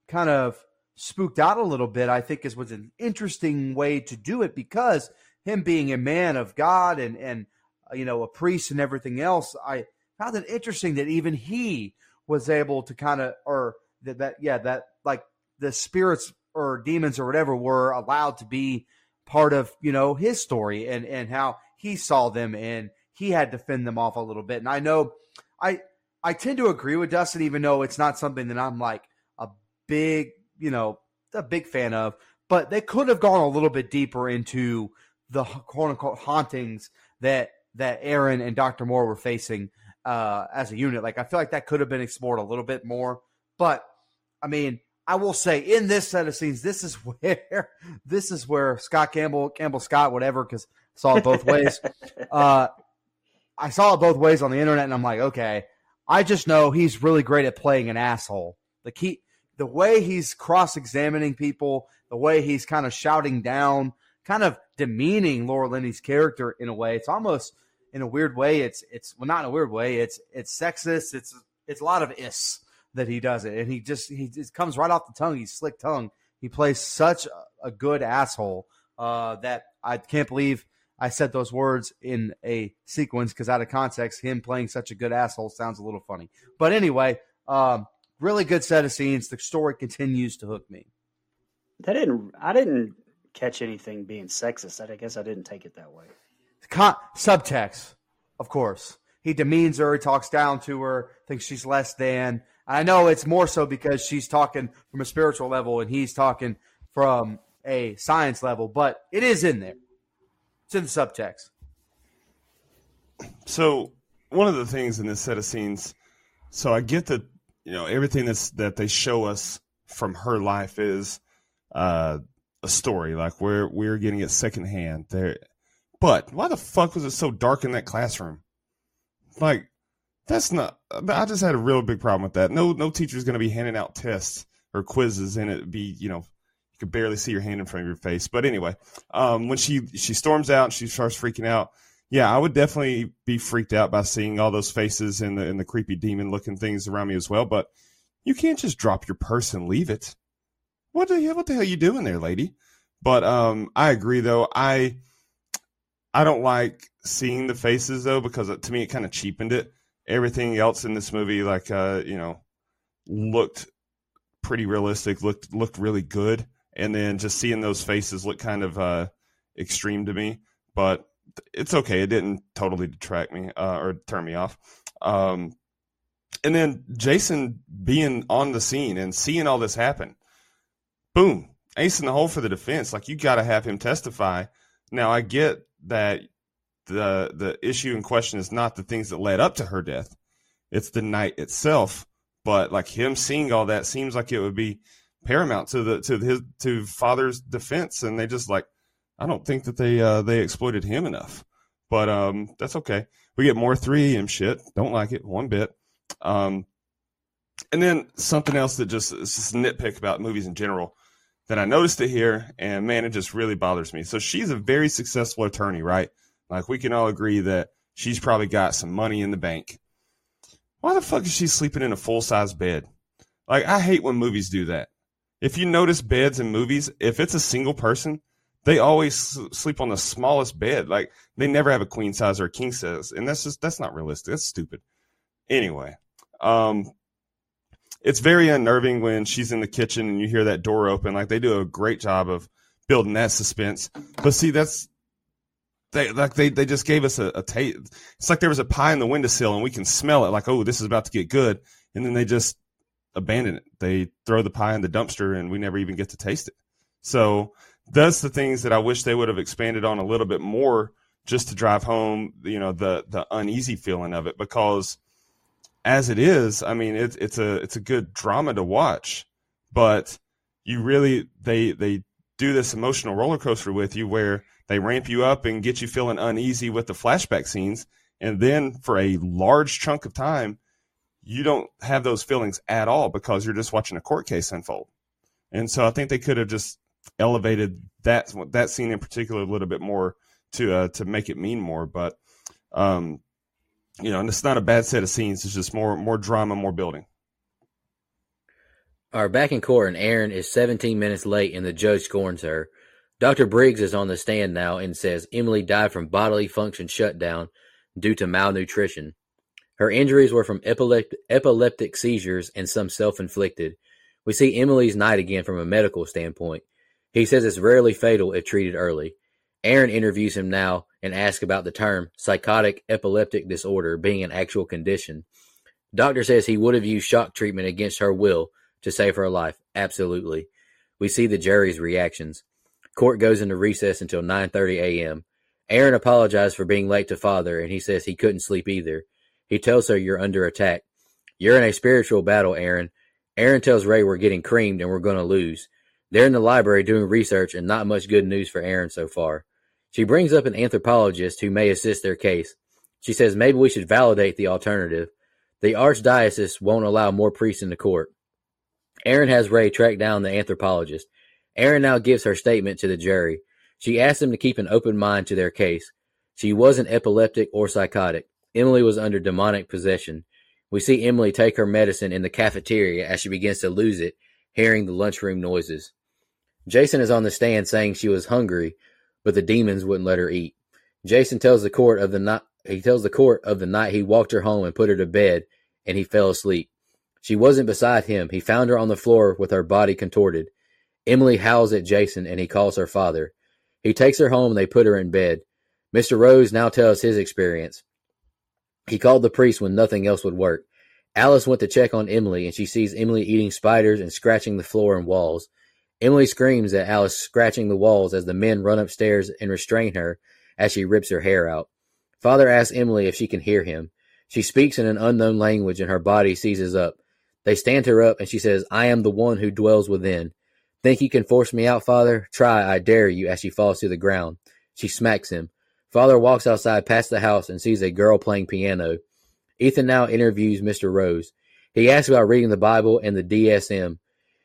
kind of spooked out a little bit, I think is was an interesting way to do it because him being a man of God and and uh, you know a priest and everything else, I found it interesting that even he was able to kind of or that, that yeah that like the spirits or demons or whatever were allowed to be part of you know his story and and how he saw them and he had to fend them off a little bit. And I know I I tend to agree with Dustin, even though it's not something that I'm like a big you know a big fan of. But they could have gone a little bit deeper into the quote unquote hauntings that that Erin and Dr. Moore were facing uh, as a unit. Like I feel like that could have been explored a little bit more. But I mean, I will say in this set of scenes, this is where this is where Scott Campbell, Campbell Scott, whatever, because saw it both ways. uh, I saw it both ways on the internet, and I'm like, okay, I just know he's really great at playing an asshole. The key, the way he's cross examining people, the way he's kind of shouting down kind of demeaning Laura Linney's character in a way. It's almost in a weird way. It's it's well not in a weird way. It's it's sexist. It's it's a lot of is that he does it, and he just he just comes right off the tongue. He's slick tongue. He plays such a, a good asshole uh, that I can't believe I said those words in a sequence because out of context, him playing such a good asshole sounds a little funny. But anyway, um, really good set of scenes. The story continues to hook me. That didn't. I didn't catch anything being sexist. I guess I didn't take it that way. Con- subtext, of course. He demeans her, he talks down to her, thinks she's less than. I know it's more so because she's talking from a spiritual level and he's talking from a science level, but it is in there. It's in the subtext. So one of the things in this set of scenes, so I get that you know everything that's that they show us from her life is uh, a story. Like we're we're getting it secondhand. There, but why the fuck was it so dark in that classroom? Like that's not. I just had a real big problem with that. No, no teacher's going to be handing out tests or quizzes, and it be you know you could barely see your hand in front of your face. But anyway, um, when she she storms out, she starts freaking out. Yeah, I would definitely be freaked out by seeing all those faces and the and the creepy demon looking things around me as well. But you can't just drop your purse and leave it what the hell, what the hell are you doing there, lady? But um, I agree though. I I don't like seeing the faces though because to me it kind of cheapened it. Everything else in this movie, like uh, you know, looked pretty realistic, looked looked really good, and then just seeing those faces look kind of uh, extreme to me. But it's okay; it didn't totally detract me uh, or turn me off. Um, and then Jason being on the scene and seeing all this happen boom, ace in the hole for the defense. Like you got to have him testify. Now I get that the the issue in question is not the things that led up to her death; it's the night itself. But like him seeing all that seems like it would be paramount to the to his to father's defense, and they just like I don't think that they uh, they exploited him enough. But um, that's okay. We get more 3 AM shit. Don't like it one bit. Um, and then something else that just is just nitpick about movies in general that I noticed it here, and man, it just really bothers me. So she's a very successful attorney, right? Like we can all agree that She's probably got some money in the bank. Why the fuck is she sleeping in a full size bed? Like, I hate when movies do that. If you notice beds in movies, if it's a single person, they always sleep on the smallest bed. Like, they never have a queen size or a king size. And that's just, that's not realistic. That's stupid. Anyway, um, it's very unnerving when she's in the kitchen and you hear that door open. Like, they do a great job of building that suspense. But see, that's, they like they, they just gave us a, a taste. It's like there was a pie in the windowsill and we can smell it. Like, oh, this is about to get good, and then they just abandon it. They throw the pie in the dumpster, and we never even get to taste it. So that's the things that I wish they would have expanded on a little bit more, just to drive home, you know, the the uneasy feeling of it. Because as it is, I mean, it's it's a it's a good drama to watch, but you really they they do this emotional roller coaster with you where they ramp you up and get you feeling uneasy with the flashback scenes. And then for a large chunk of time, you don't have those feelings at all because you're just watching a court case unfold. And so I think they could have just elevated that that scene in particular a little bit more to uh, to make it mean more. But um, you know, and it's not a bad set of scenes. It's just more more drama, more building. Our back in court, and Erin is 17 minutes late, and the judge scorns her. Dr. Briggs is on the stand now and says Emily died from bodily function shutdown due to malnutrition. Her injuries were from epileptic, seizures and some self inflicted. We see Emily's night again from a medical standpoint. He says it's rarely fatal if treated early. Erin interviews him now and asks about the term psychotic epileptic disorder being an actual condition. Doctor says he would have used shock treatment against her will to save her life. Absolutely. We see the jury's reactions. Court goes into recess until 9:30 a.m. Erin apologized for being late to father and he says he couldn't sleep either. He tells her you're under attack. You're in a spiritual battle, Erin. Erin tells Ray we're getting creamed and we're going to lose. They're in the library doing research and not much good news for Erin so far. She brings up an anthropologist who may assist their case. She says maybe we should validate the alternative. The archdiocese won't allow more priests in the court. Erin has Ray track down the anthropologist. Erin now gives her statement to the jury. She asks them to keep an open mind to their case. She wasn't epileptic or psychotic. Emily was under demonic possession. We see Emily take her medicine in the cafeteria as she begins to lose it, hearing the lunchroom noises. Jason is on the stand saying she was hungry, but the demons wouldn't let her eat. Jason tells the court of the night he tells the court of the night he walked her home and put her to bed, and he fell asleep. She wasn't beside him. He found her on the floor with her body contorted. Emily howls at Jason and he calls her father. He takes her home and they put her in bed. Mr. Rose now tells his experience. He called the priest when nothing else would work. Alice went to check on Emily and she sees Emily eating spiders and scratching the floor and walls. Emily screams at Alice scratching the walls as the men run upstairs and restrain her as she rips her hair out. Father asks Emily if she can hear him. She speaks in an unknown language and her body seizes up. They stand her up and she says, I am the one who dwells within. Think you can force me out, father? Try, I dare you, as she falls to the ground. She smacks him. Father walks outside past the house and sees a girl playing piano. Ethan now interviews Mr. Rose. He asks about reading the Bible and the DSM.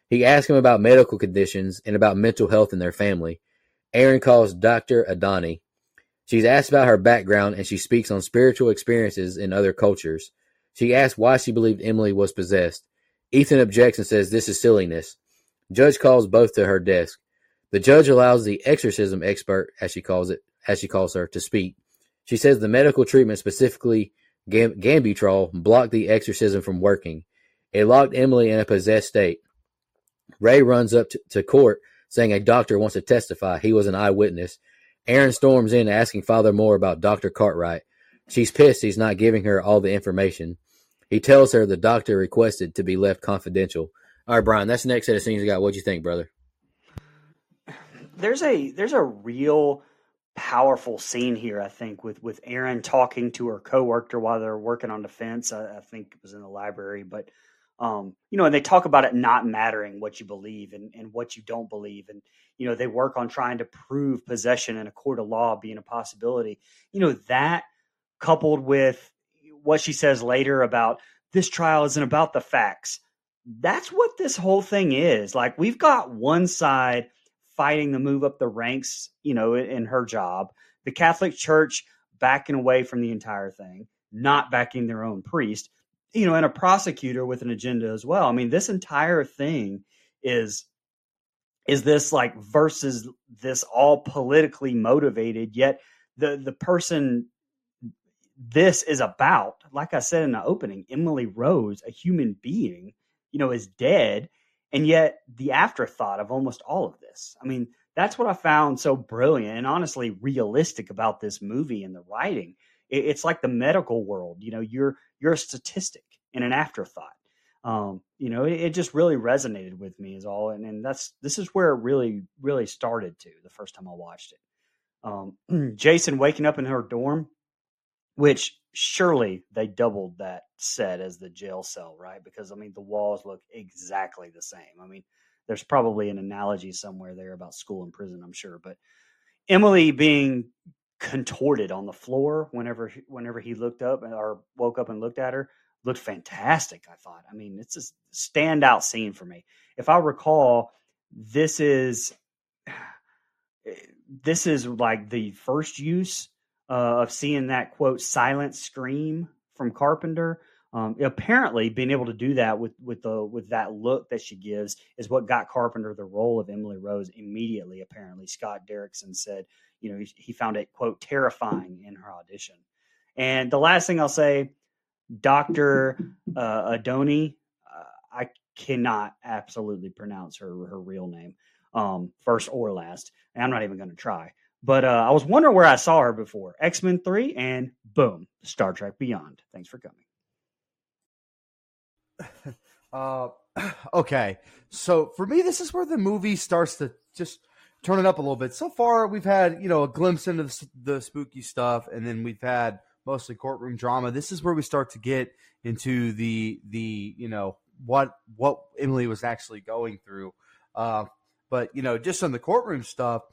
He asks him about medical conditions and about mental health in their family. Erin calls Dr. Adani. She's asked about her background and she speaks on spiritual experiences in other cultures. She asks why she believed Emily was possessed. Ethan objects and says this is silliness. Judge calls both to her desk. The judge allows the exorcism expert, as she calls it, as she calls her, to speak. She says the medical treatment, specifically gam- Gambutrol, blocked the exorcism from working. It locked Emily in a possessed state. Ray runs up to, to court saying a doctor wants to testify. He was an eyewitness. Erin storms in asking Father Moore about Dr. Cartwright. She's pissed he's not giving her all the information. He tells her the doctor requested to be left confidential. All right, Brian, that's the next set of scenes we got. What'd you think, brother? There's a there's a real powerful scene here, I think, with with Erin talking to her coworker while they're working on defense. I, I think it was in the library, but um, you know, and they talk about it not mattering what you believe and, and what you don't believe. And, you know, they work on trying to prove possession in a court of law being a possibility. You know, that coupled with what she says later about this trial isn't about the facts that's what this whole thing is. Like we've got one side fighting to move up the ranks, you know, in, in her job. The Catholic Church backing away from the entire thing, not backing their own priest, you know, and a prosecutor with an agenda as well. I mean, this entire thing is is this like versus this all politically motivated yet the the person this is about like i said in the opening emily rose a human being you know is dead and yet the afterthought of almost all of this i mean that's what i found so brilliant and honestly realistic about this movie and the writing it, it's like the medical world you know you're you're a statistic and an afterthought um, you know, it, it, just really resonated with me is all. And, and that's, this is where it really, really started to the first time I watched it. Um, Jason waking up in her dorm, which surely they doubled that set as the jail cell, right? Because I mean, the walls look exactly the same. I mean, there's probably an analogy somewhere there about school and prison, I'm sure, but Emily being contorted on the floor whenever whenever he looked up uh, or woke up and looked at her looked fantastic. I thought. I mean, it's a standout scene for me. If I recall, this is eh, this is like the first use uh, of seeing that quote silent scream from Carpenter. Um, apparently, being able to do that with with the with that look that she gives is what got Carpenter the role of Emily Rose immediately. Apparently, Scott Derrickson said, you know, he, he found it quote terrifying in her audition. And the last thing I'll say Dr. Uh, Adani. Uh, I cannot absolutely pronounce her her real name, um, first or last. And I'm not even going to try. But uh, I was wondering where I saw her before. X Men 3 and boom, Star Trek Beyond. Thanks for coming. Uh, okay. So for me, this is where the movie starts to just turn it up a little bit. So far, we've had, you know, a glimpse into the, the spooky stuff, and then we've had mostly courtroom drama. This is where we start to get into the the you know what what Emily was actually going through. Uh, but you know, just on the courtroom stuff,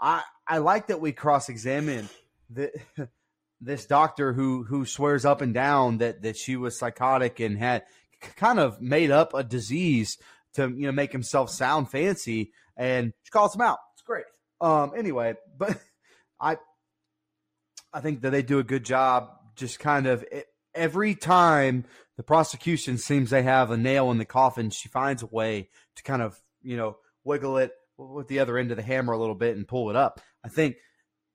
I I like that we cross examine the. this doctor who who swears up and down that that she was psychotic and had kind of made up a disease to you know make himself sound fancy and she calls him out it's great um anyway but i I think that they do a good job just kind of every time the prosecution seems they have a nail in the coffin, she finds a way to kind of, you know, wiggle it with the other end of the hammer a little bit and pull it up. I think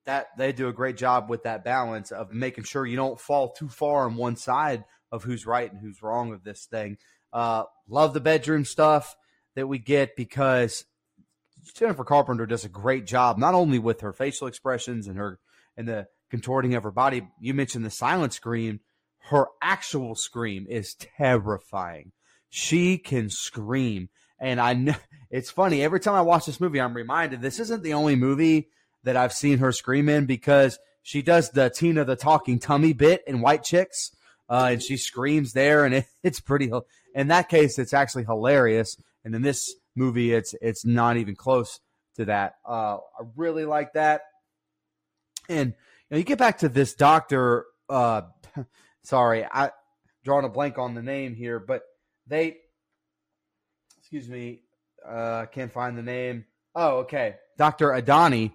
that they do a great job with that balance of making sure you don't fall too far on one side of who's right and who's wrong of this thing. Uh, love the bedroom stuff that we get because Jennifer Carpenter does a great job, not only with her facial expressions and her and the contorting of her body. You mentioned the silent scream. Her actual scream is terrifying. She can scream. And I know it's funny. Every time I watch this movie, I'm reminded this isn't the only movie that I've seen her scream in because she does the Tina the talking tummy bit in White Chicks. Uh, and she screams there, and it, it's pretty. In that case, it's actually hilarious, and in this movie, it's it's not even close to that. Uh, I really like that, and now you get back to this doctor. Uh, sorry, I drawing a blank on the name here, but they, excuse me, uh, can't find the name. Oh, okay, Doctor Adani.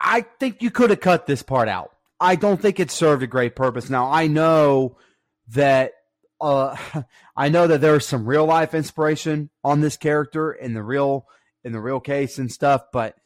I think you could have cut this part out. I don't think it served a great purpose. Now I know that uh, I know that there's some real life inspiration on this character in the real in the real case and stuff, but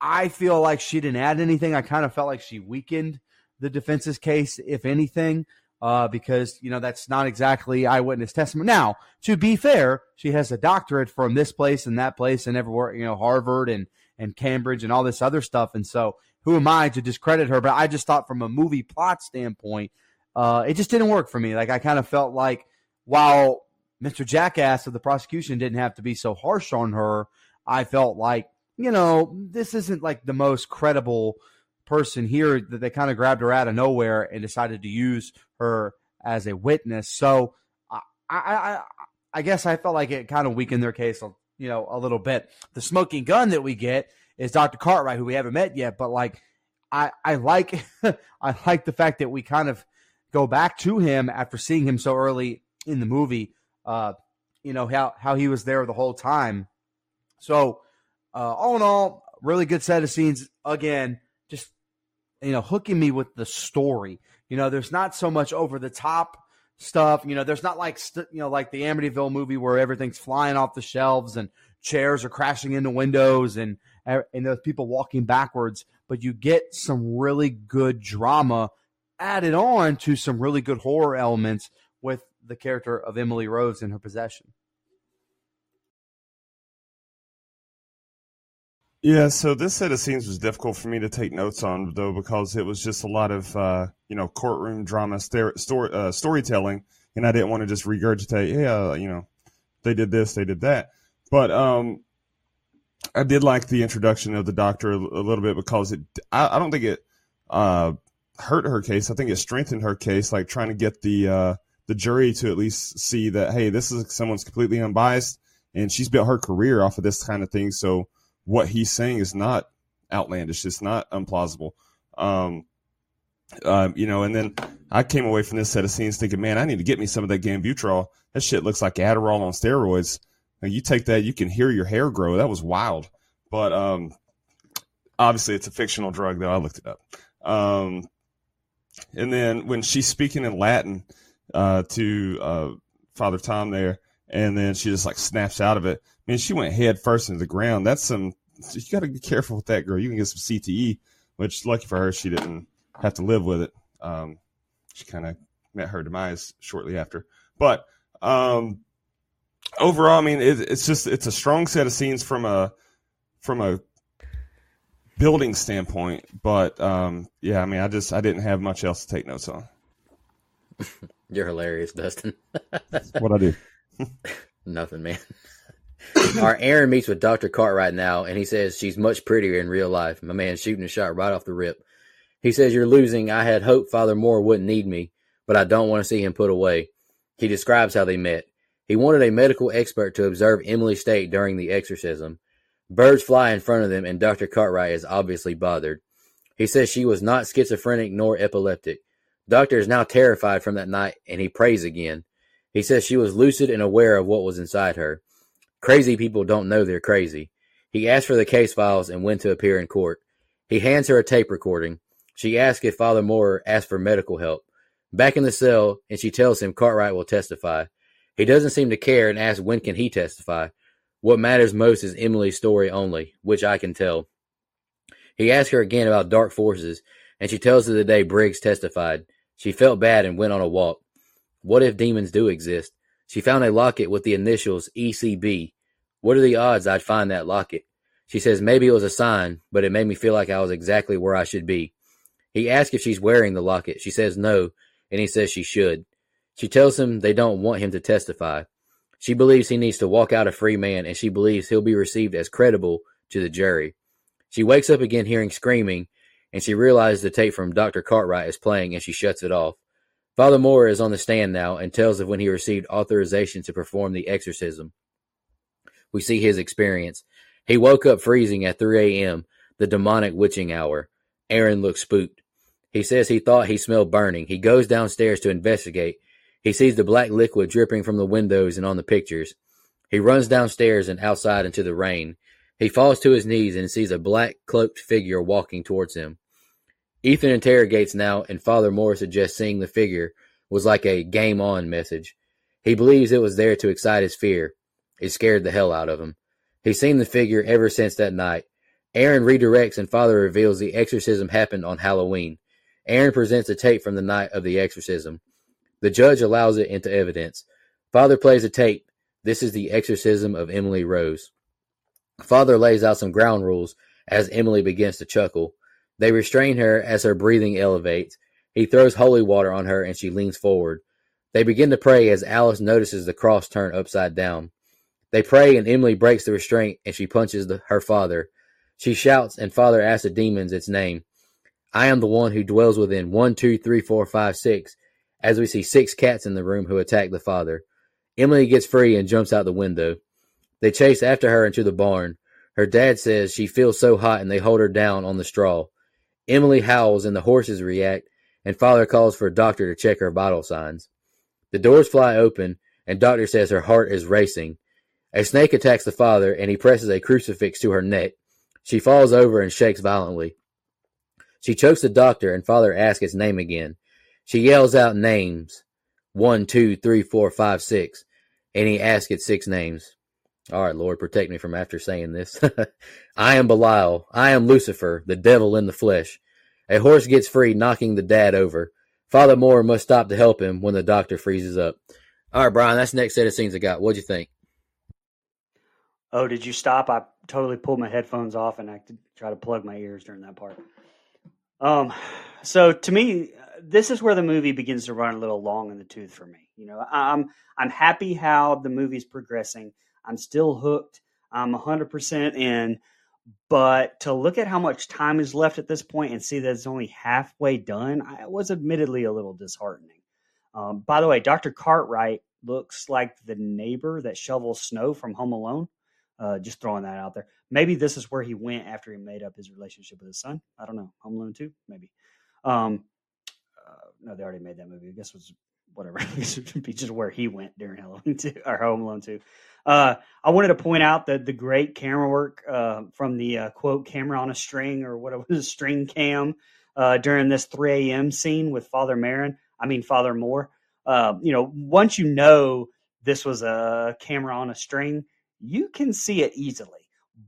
I feel like she didn't add anything. I kind of felt like she weakened the defense's case, if anything, uh, because you know that's not exactly eyewitness testimony. Now, to be fair, she has a doctorate from this place and that place and everywhere, you know, Harvard and and Cambridge and all this other stuff. And so, who am I to discredit her? But I just thought, from a movie plot standpoint, uh, it just didn't work for me. Like I kind of felt like while Mr. Jackass of the prosecution didn't have to be so harsh on her, I felt like you know, this isn't like the most credible person here that they kind of grabbed her out of nowhere and decided to use her as a witness. So I, I, I guess I felt like it kind of weakened their case, you know, a little bit. The smoking gun that we get is Dr. Cartwright, who we haven't met yet, but like, I, I like, I like the fact that we kind of go back to him after seeing him so early in the movie. Uh, you know how how he was there the whole time. So uh, all in all, really good set of scenes. Again, you know, hooking me with the story. You know, there's not so much over the top stuff. You know, there's not like st- you know like the Amityville movie where everything's flying off the shelves and chairs are crashing into windows and er, and there's people walking backwards. But you get some really good drama added on to some really good horror elements with the character of Emily Rose in her possession. Yeah, so this set of scenes was difficult for me to take notes on, though, because it was just a lot of uh, you know courtroom drama story, uh, storytelling, and I didn't want to just regurgitate, yeah, you know, they did this, they did that. But um, I did like the introduction of the doctor a, a little bit because it, I, I don't think it uh, hurt her case. I think it strengthened her case, like trying to get the uh, the jury to at least see that, hey, this is someone's completely unbiased, and she's built her career off of this kind of thing, so what he's saying is not outlandish. It's not implausible. Um, um, you know, and then I came away from this set of scenes thinking, man, I need to get me some of that Gambutrol. That shit looks like Adderall on steroids. Now, you take that, you can hear your hair grow. That was wild. But um, obviously, it's a fictional drug, though. I looked it up. Um, and then when she's speaking in Latin uh, to uh, Father Tom there, and then she just like snaps out of it. I mean, she went head first into the ground. That's some. You got to be careful with that girl. You can get some CTE, which lucky for her, she didn't have to live with it. Um, she kind of met her demise shortly after. But um, overall, I mean, it, it's just it's a strong set of scenes from a from a building standpoint. But um, yeah, I mean, I just I didn't have much else to take notes on. You're hilarious, Dustin. what I do. Nothing, man. Our Erin meets with Dr. Cartwright now, and he says she's much prettier in real life. My man shooting a shot right off the rip. He says, You're losing. I had hoped Father Moore wouldn't need me, but I don't want to see him put away. He describes how they met. He wanted a medical expert to observe Emily's state during the exorcism. Birds fly in front of them, and Dr. Cartwright is obviously bothered. He says she was not schizophrenic nor epileptic. Doctor is now terrified from that night, and he prays again. He says she was lucid and aware of what was inside her. Crazy people don't know they're crazy. He asks for the case files and when to appear in court. He hands her a tape recording. She asks if Father Moore asked for medical help. Back in the cell, and she tells him Cartwright will testify. He doesn't seem to care and asks when can he testify. What matters most is Emily's story only, which I can tell. He asks her again about dark forces, and she tells of the day Briggs testified. She felt bad and went on a walk. What if demons do exist? She found a locket with the initials ECB. What are the odds I'd find that locket? She says maybe it was a sign, but it made me feel like I was exactly where I should be. He asks if she's wearing the locket. She says no, and he says she should. She tells him they don't want him to testify. She believes he needs to walk out a free man, and she believes he'll be received as credible to the jury. She wakes up again hearing screaming, and she realizes the tape from Dr. Cartwright is playing, and she shuts it off. Father Moore is on the stand now and tells of when he received authorization to perform the exorcism. We see his experience. He woke up freezing at 3 a.m., the demonic witching hour. Erin looks spooked. He says he thought he smelled burning. He goes downstairs to investigate. He sees the black liquid dripping from the windows and on the pictures. He runs downstairs and outside into the rain. He falls to his knees and sees a black cloaked figure walking towards him. Ethan interrogates now, and Father Moore suggests seeing the figure was like a game on message. He believes it was there to excite his fear. It scared the hell out of him. He's seen the figure ever since that night. Erin redirects, and Father reveals the exorcism happened on Halloween. Erin presents a tape from the night of the exorcism. The judge allows it into evidence. Father plays a tape. This is the exorcism of Emily Rose. Father lays out some ground rules as Emily begins to chuckle. They restrain her as her breathing elevates. He throws holy water on her and she leans forward. They begin to pray as Alice notices the cross turn upside down. They pray and Emily breaks the restraint and she punches the, her father. She shouts and father asks the demons its name. I am the one who dwells within one, two, three, four, five, six. As we see six cats in the room who attack the father. Emily gets free and jumps out the window. They chase after her into the barn. Her dad says she feels so hot and they hold her down on the straw. Emily howls and the horses react, and father calls for a doctor to check her vital signs. The doors fly open, and doctor says her heart is racing. A snake attacks the father, and he presses a crucifix to her neck. She falls over and shakes violently. She chokes the doctor, and father asks his name again. She yells out names one, two, three, four, five, six, and he asks it six names. All right, Lord, protect me from after saying this. I am Belial. I am Lucifer, the devil in the flesh. A horse gets free, knocking the dad over. Father Moore must stop to help him when the doctor freezes up. All right, Brian, that's the next set of scenes I got. What'd you think? Oh, did you stop? I totally pulled my headphones off and I could try to plug my ears during that part. Um, so to me, this is where the movie begins to run a little long in the tooth for me. You know, I'm I'm happy how the movie's progressing. I'm still hooked. I'm 100% in. But to look at how much time is left at this point and see that it's only halfway done, I was admittedly a little disheartening. Um, by the way, Dr. Cartwright looks like the neighbor that shovels snow from Home Alone. Uh, just throwing that out there. Maybe this is where he went after he made up his relationship with his son. I don't know. Home Alone 2, maybe. Um, uh, no, they already made that movie. I guess it was whatever. be just where he went during Halloween 2 or Home Alone 2. Uh, I wanted to point out that the great camera work uh, from the uh, quote camera on a string or what it was, string cam uh, during this 3 a.m. scene with Father Marin. I mean, Father Moore. Uh, you know, once you know this was a camera on a string, you can see it easily.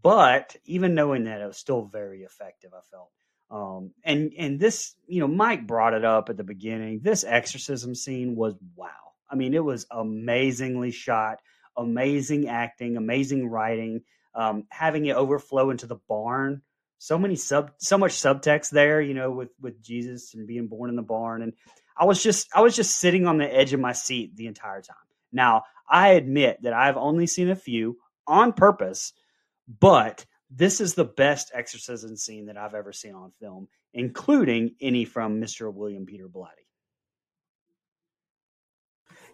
But even knowing that, it was still very effective. I felt. Um, and and this, you know, Mike brought it up at the beginning. This exorcism scene was wow. I mean, it was amazingly shot amazing acting, amazing writing, um, having it overflow into the barn. So many sub, so much subtext there, you know, with with Jesus and being born in the barn, and I was just I was just sitting on the edge of my seat the entire time. Now I admit that I've only seen a few on purpose, but this is the best exorcism scene that I've ever seen on film, including any from Mr. William Peter Blatty.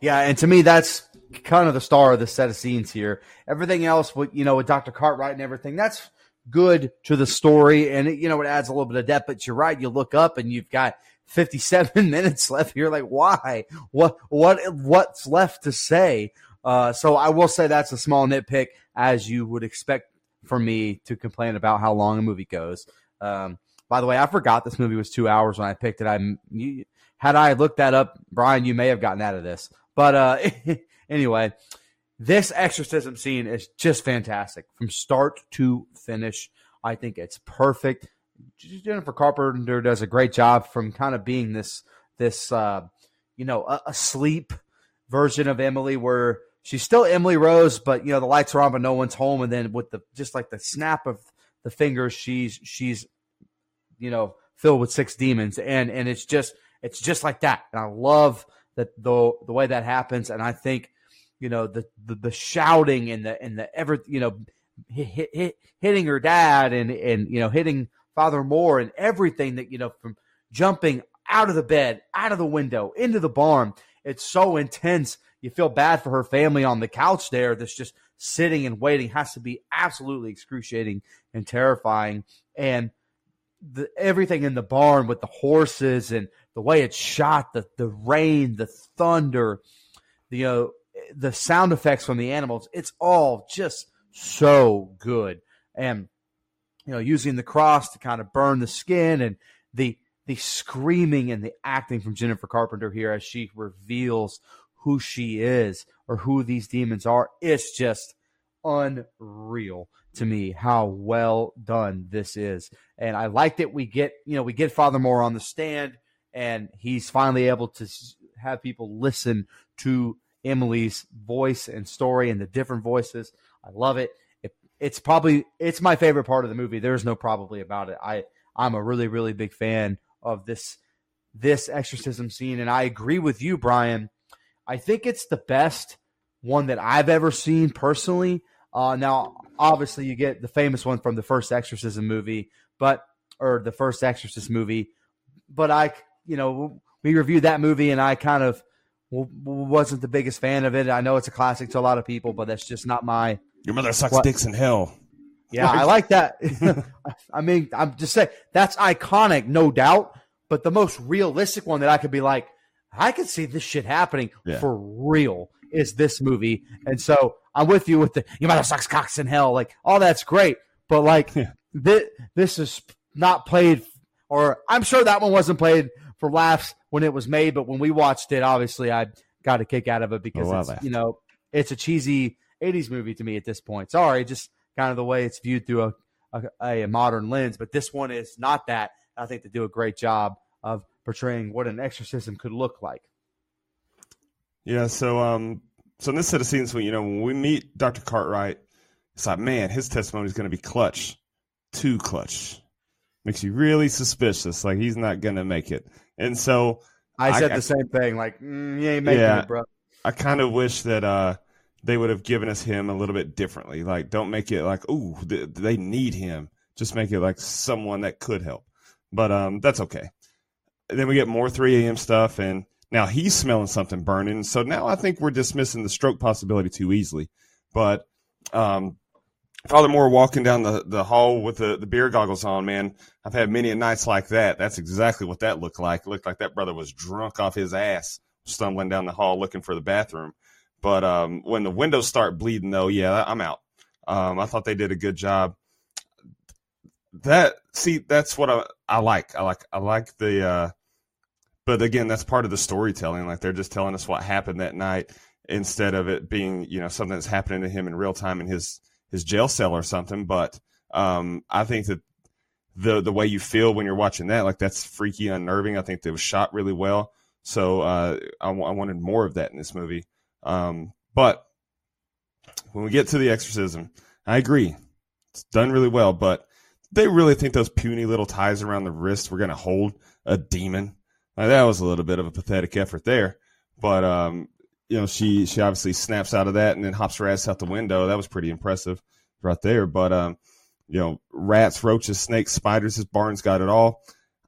Yeah, and to me, that's kind of the star of the set of scenes here. Everything else, with you know, with Doctor Cartwright and everything, that's good to the story, and it, you know, it adds a little bit of depth. But you're right, you look up and you've got 57 minutes left. You're like, why? What? What? What's left to say? Uh, so I will say that's a small nitpick, as you would expect for me to complain about how long a movie goes. Um, by the way, I forgot this movie was two hours when I picked it. I you, had I looked that up, Brian, you may have gotten out of this. But uh, anyway, this exorcism scene is just fantastic from start to finish. I think it's perfect. Jennifer Carpenter does a great job from kind of being this this uh, you know a, asleep version of Emily, where she's still Emily Rose, but you know the lights are on, but no one's home, and then with the just like the snap of the fingers, she's she's you know filled with six demons, and and it's just it's just like that, and I love that the the way that happens, and I think you know the the, the shouting and the and the ever you know hit, hit, hitting her dad and and you know hitting Father Moore and everything that you know from jumping out of the bed, out of the window, into the barn. It's so intense. You feel bad for her family on the couch there that's just sitting and waiting. Has to be absolutely excruciating and terrifying. And the, everything in the barn with the horses and the way it's shot, the the rain, the thunder, the you know, the sound effects from the animals, it's all just so good. And you know, using the cross to kind of burn the skin and the the screaming and the acting from Jennifer Carpenter here as she reveals who she is or who these demons are, it's just unreal to me how well done this is. And I like that we get, you know, we get Father Moore on the stand and he's finally able to have people listen to Emily's voice and story and the different voices. I love it. it. It's probably it's my favorite part of the movie. There's no probably about it. I I'm a really really big fan of this this exorcism scene and I agree with you Brian. I think it's the best one that I've ever seen personally. Uh, now obviously you get the famous one from the first exorcism movie, but or the first exorcist movie, but I you know, we reviewed that movie and I kind of wasn't the biggest fan of it. I know it's a classic to a lot of people, but that's just not my. Your mother sucks what, dicks in hell. Yeah, I like that. I mean, I'm just saying that's iconic, no doubt. But the most realistic one that I could be like, I could see this shit happening yeah. for real is this movie. And so I'm with you with the your mother sucks cocks in hell. Like all that's great, but like yeah. this, this is not played Or I'm sure that one wasn't played for laughs when it was made, but when we watched it, obviously I got a kick out of it because Oh, you know it's a cheesy '80s movie to me at this point. Sorry, just kind of the way it's viewed through a, a, a modern lens. But this one is not that. I think they do a great job of portraying what an exorcism could look like. Yeah, so um, so in this set of scenes, when you know when we meet Dr. Cartwright, it's like, man, his testimony is going to be clutch, too clutch. Makes you really suspicious, like he's not going to make it. And so I said I- the same thing. Like, mm, you ain't making Yeah. it, bro. I kind of wish that uh they would have given us him a little bit differently. Like, don't make it like, ooh, th- they need him. Just make it like someone that could help. But um, that's okay. Then we get more 3 a.m. stuff, and now he's smelling something burning. So now I think we're dismissing the stroke possibility too easily. But um, Father Moore walking down the, the hall with the, the beer goggles on, man. I've had many a nights like that. That's exactly what that looked like. It looked like that brother was drunk off his ass, stumbling down the hall looking for the bathroom. But um, when the windows start bleeding, though, yeah, I'm out. Um, I thought they did a good job. That see, that's what I, I like. I like I like the. Uh, but again, that's part of the storytelling. Like they're just telling us what happened that night instead of it being you know something that's happening to him in real time in his his jail cell or something. But um, I think that the the way you feel when you're watching that, like that's freaky, unnerving. I think they was shot really well. So uh, I, wa- I wanted more of that in this movie. Um, but when we get to the exorcism, I agree, it's done really well. But they really think those puny little ties around the wrist were going to hold a demon. Like, that was a little bit of a pathetic effort there. But um, you know, she she obviously snaps out of that and then hops her ass out the window. That was pretty impressive right there. But um, you know, rats, roaches, snakes, spiders. His barn's got it all.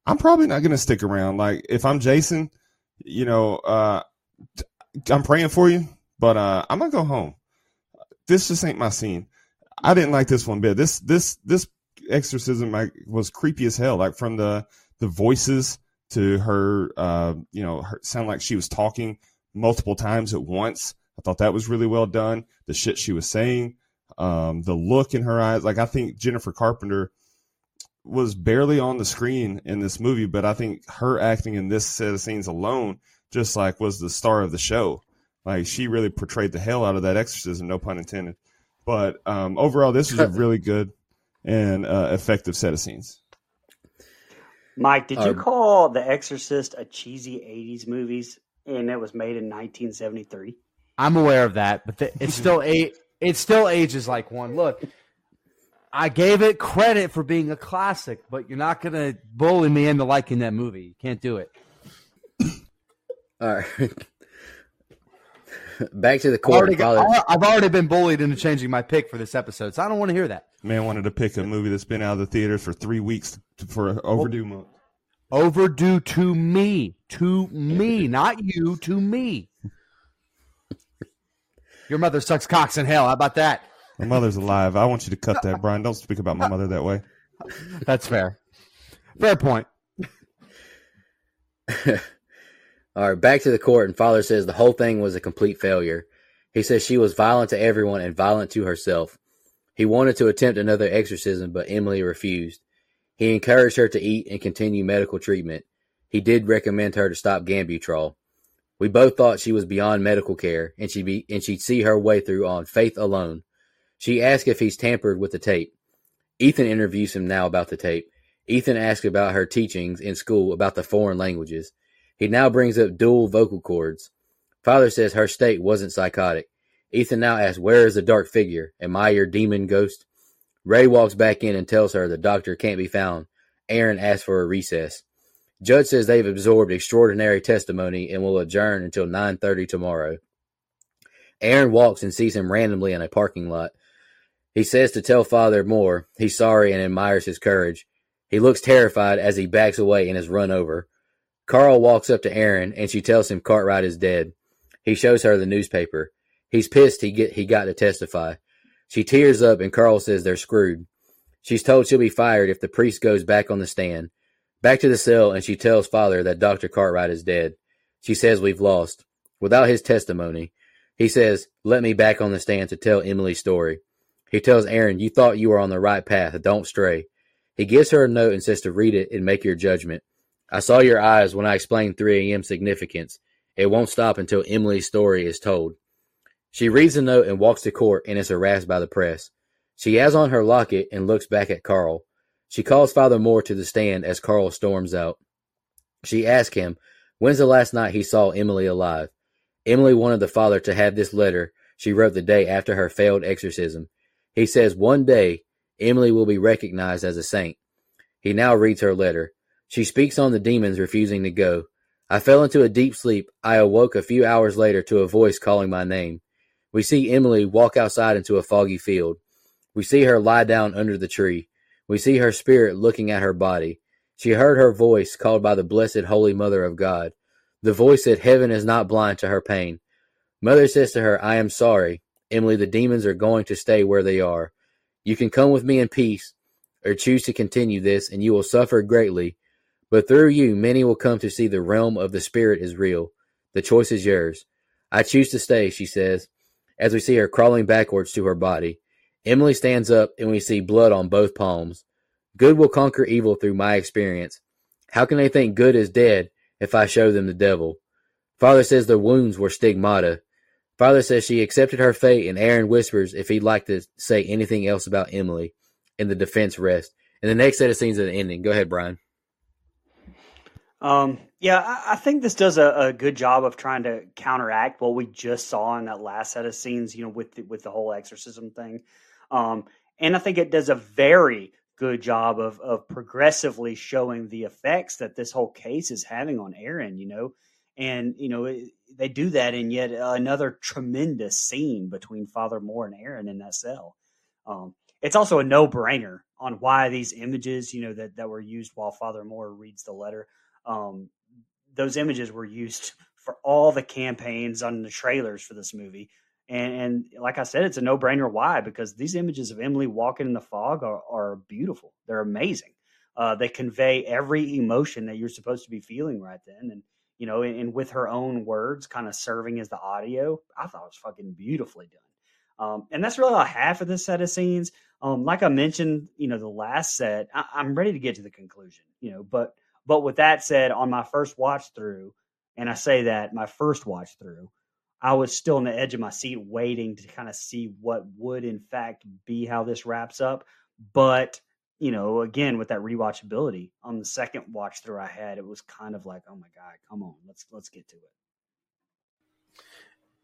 I'm probably not going to stick around. Like if I'm Jason, you know, uh, I'm praying for you, but uh, I'm gonna go home. This just ain't my scene. I didn't like this one bit. This this this exorcism like, was creepy as hell. Like from the the voices to her, uh, you know, her sound like she was talking multiple times at once. I thought that was really well done. The shit she was saying, um, the look in her eyes. Like I think Jennifer Carpenter was barely on the screen in this movie, but I think her acting in this set of scenes alone just like was the star of the show. Like she really portrayed the hell out of that exorcism, no pun intended. But um, overall, this was a really good and uh, effective set of scenes. Mike, did you Um, call The Exorcist a cheesy '80s movies, and it was made in 1973? I'm aware of that, but the, it's still a it still ages like one. Look, I gave it credit for being a classic, but you're not gonna bully me into liking that movie. You can't do it. All right. Back to the I've court. already, got- I've already been bullied into changing my pick for this episode, so I don't want to hear that. Man wanted to pick a movie that's been out of the theaters for three weeks for an overdue oh. month. Overdue to me, to me, not you, to me. Your mother sucks cocks in hell. How about that? My mother's alive. I want you to cut that, Brian. Don't speak about my mother that way. That's fair. Fair point. All right, back to the court, and father says the whole thing was a complete failure. He says she was violent to everyone and violent to herself. He wanted to attempt another exorcism, but Emily refused. He encouraged her to eat and continue medical treatment. He did recommend her to stop Gambutrol. We both thought she was beyond medical care, and she'd be and she'd see her way through on faith alone. She asked if he's tampered with the tape. Ethan interviews him now about the tape. Ethan asks about her teachings in school about the foreign languages. He now brings up dual vocal cords. Father says her state wasn't psychotic. Ethan now asks, Where is the dark figure? Am I your demon ghost? Ray walks back in and tells her the doctor can't be found. Erin asks for a recess. Judge says they've absorbed extraordinary testimony and will adjourn until 9:30 tomorrow. Erin walks and sees him randomly in a parking lot. He says to tell Father Moore. He's sorry and admires his courage. He looks terrified as he backs away and is run over. Carl walks up to Erin and she tells him Cartwright is dead. He shows her the newspaper. He's pissed he get he got to testify. She tears up and Carl says they're screwed. She's told she'll be fired if the priest goes back on the stand. Back to the cell and she tells father that Dr. Cartwright is dead. She says we've lost. Without his testimony, he says, let me back on the stand to tell Emily's story. He tells Erin, you thought you were on the right path. Don't stray. He gives her a note and says to read it and make your judgment. I saw your eyes when I explained 3 a.m. significance. It won't stop until Emily's story is told. She reads the note and walks to court and is harassed by the press. She has on her locket and looks back at Carl. She calls Father Moore to the stand as Carl storms out. She asks him, When's the last night he saw Emily alive? Emily wanted the father to have this letter she wrote the day after her failed exorcism. He says one day Emily will be recognized as a saint. He now reads her letter. She speaks on the demons refusing to go. I fell into a deep sleep. I awoke a few hours later to a voice calling my name. We see Emily walk outside into a foggy field. We see her lie down under the tree. We see her spirit looking at her body. She heard her voice called by the blessed Holy Mother of God. The voice said heaven is not blind to her pain. Mother says to her, I am sorry. Emily, the demons are going to stay where they are. You can come with me in peace, or choose to continue this, and you will suffer greatly. But through you, many will come to see the realm of the Spirit is real. The choice is yours. I choose to stay, she says, as we see her crawling backwards to her body. Emily stands up, and we see blood on both palms. Good will conquer evil through my experience. How can they think good is dead if I show them the devil? Father says the wounds were stigmata. Father says she accepted her fate, and Erin whispers if he'd like to say anything else about Emily. And the defense rests. And the next set of scenes at the ending. Go ahead, Brian. Um, yeah, I, I think this does a, a, good job of trying to counteract what we just saw in that last set of scenes. You know, with the, with the whole exorcism thing. Um, and I think it does a very good job of of progressively showing the effects that this whole case is having on Erin. You know, and you know it, they do that in yet another tremendous scene between Father Moore and Erin in that cell. Um, it's also a no brainer on why these images, you know, that that were used while Father Moore reads the letter. Um, those images were used for all the campaigns on the trailers for this movie. And, and like I said, it's a no brainer. Why? Because these images of Emily walking in the fog are, are beautiful. They're amazing. Uh, they convey every emotion that you're supposed to be feeling right then. And, you know, and, and with her own words kind of serving as the audio, I thought it was fucking beautifully done. Um, and that's really all half of this set of scenes. Um, like I mentioned, you know, the last set, I, I'm ready to get to the conclusion, you know, but, but with that said, on my first watch through, and I say that my first watch through, I was still on the edge of my seat waiting to kind of see what would in fact be how this wraps up. But, you know, again with that rewatchability on the second watch through I had, it was kind of like, oh my God, come on, let's let's get to it.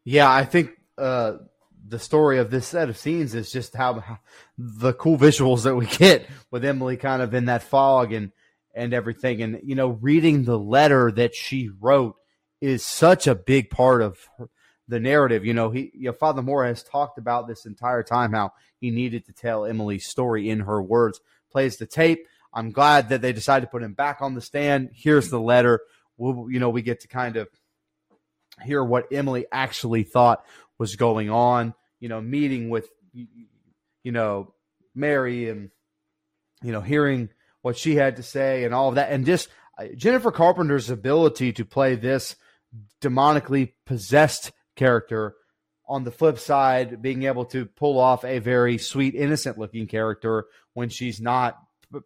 Yeah, I think uh the story of this set of scenes is just how, how the cool visuals that we get with Emily kind of in that fog and and everything and you know reading the letter that she wrote is such a big part of her, the narrative. You know, he, you know, Father Moore has talked about this entire time how he needed to tell Emily's story in her words. Plays the tape. I'm glad that they decided to put him back on the stand. Here's the letter. We'll, you know, we get to kind of hear what Emily actually thought was going on. You know, meeting with, you know, Mary and, you know, hearing what she had to say and all of that. And just uh, Jennifer Carpenter's ability to play this demonically possessed character. On the flip side, being able to pull off a very sweet, innocent looking character when she's not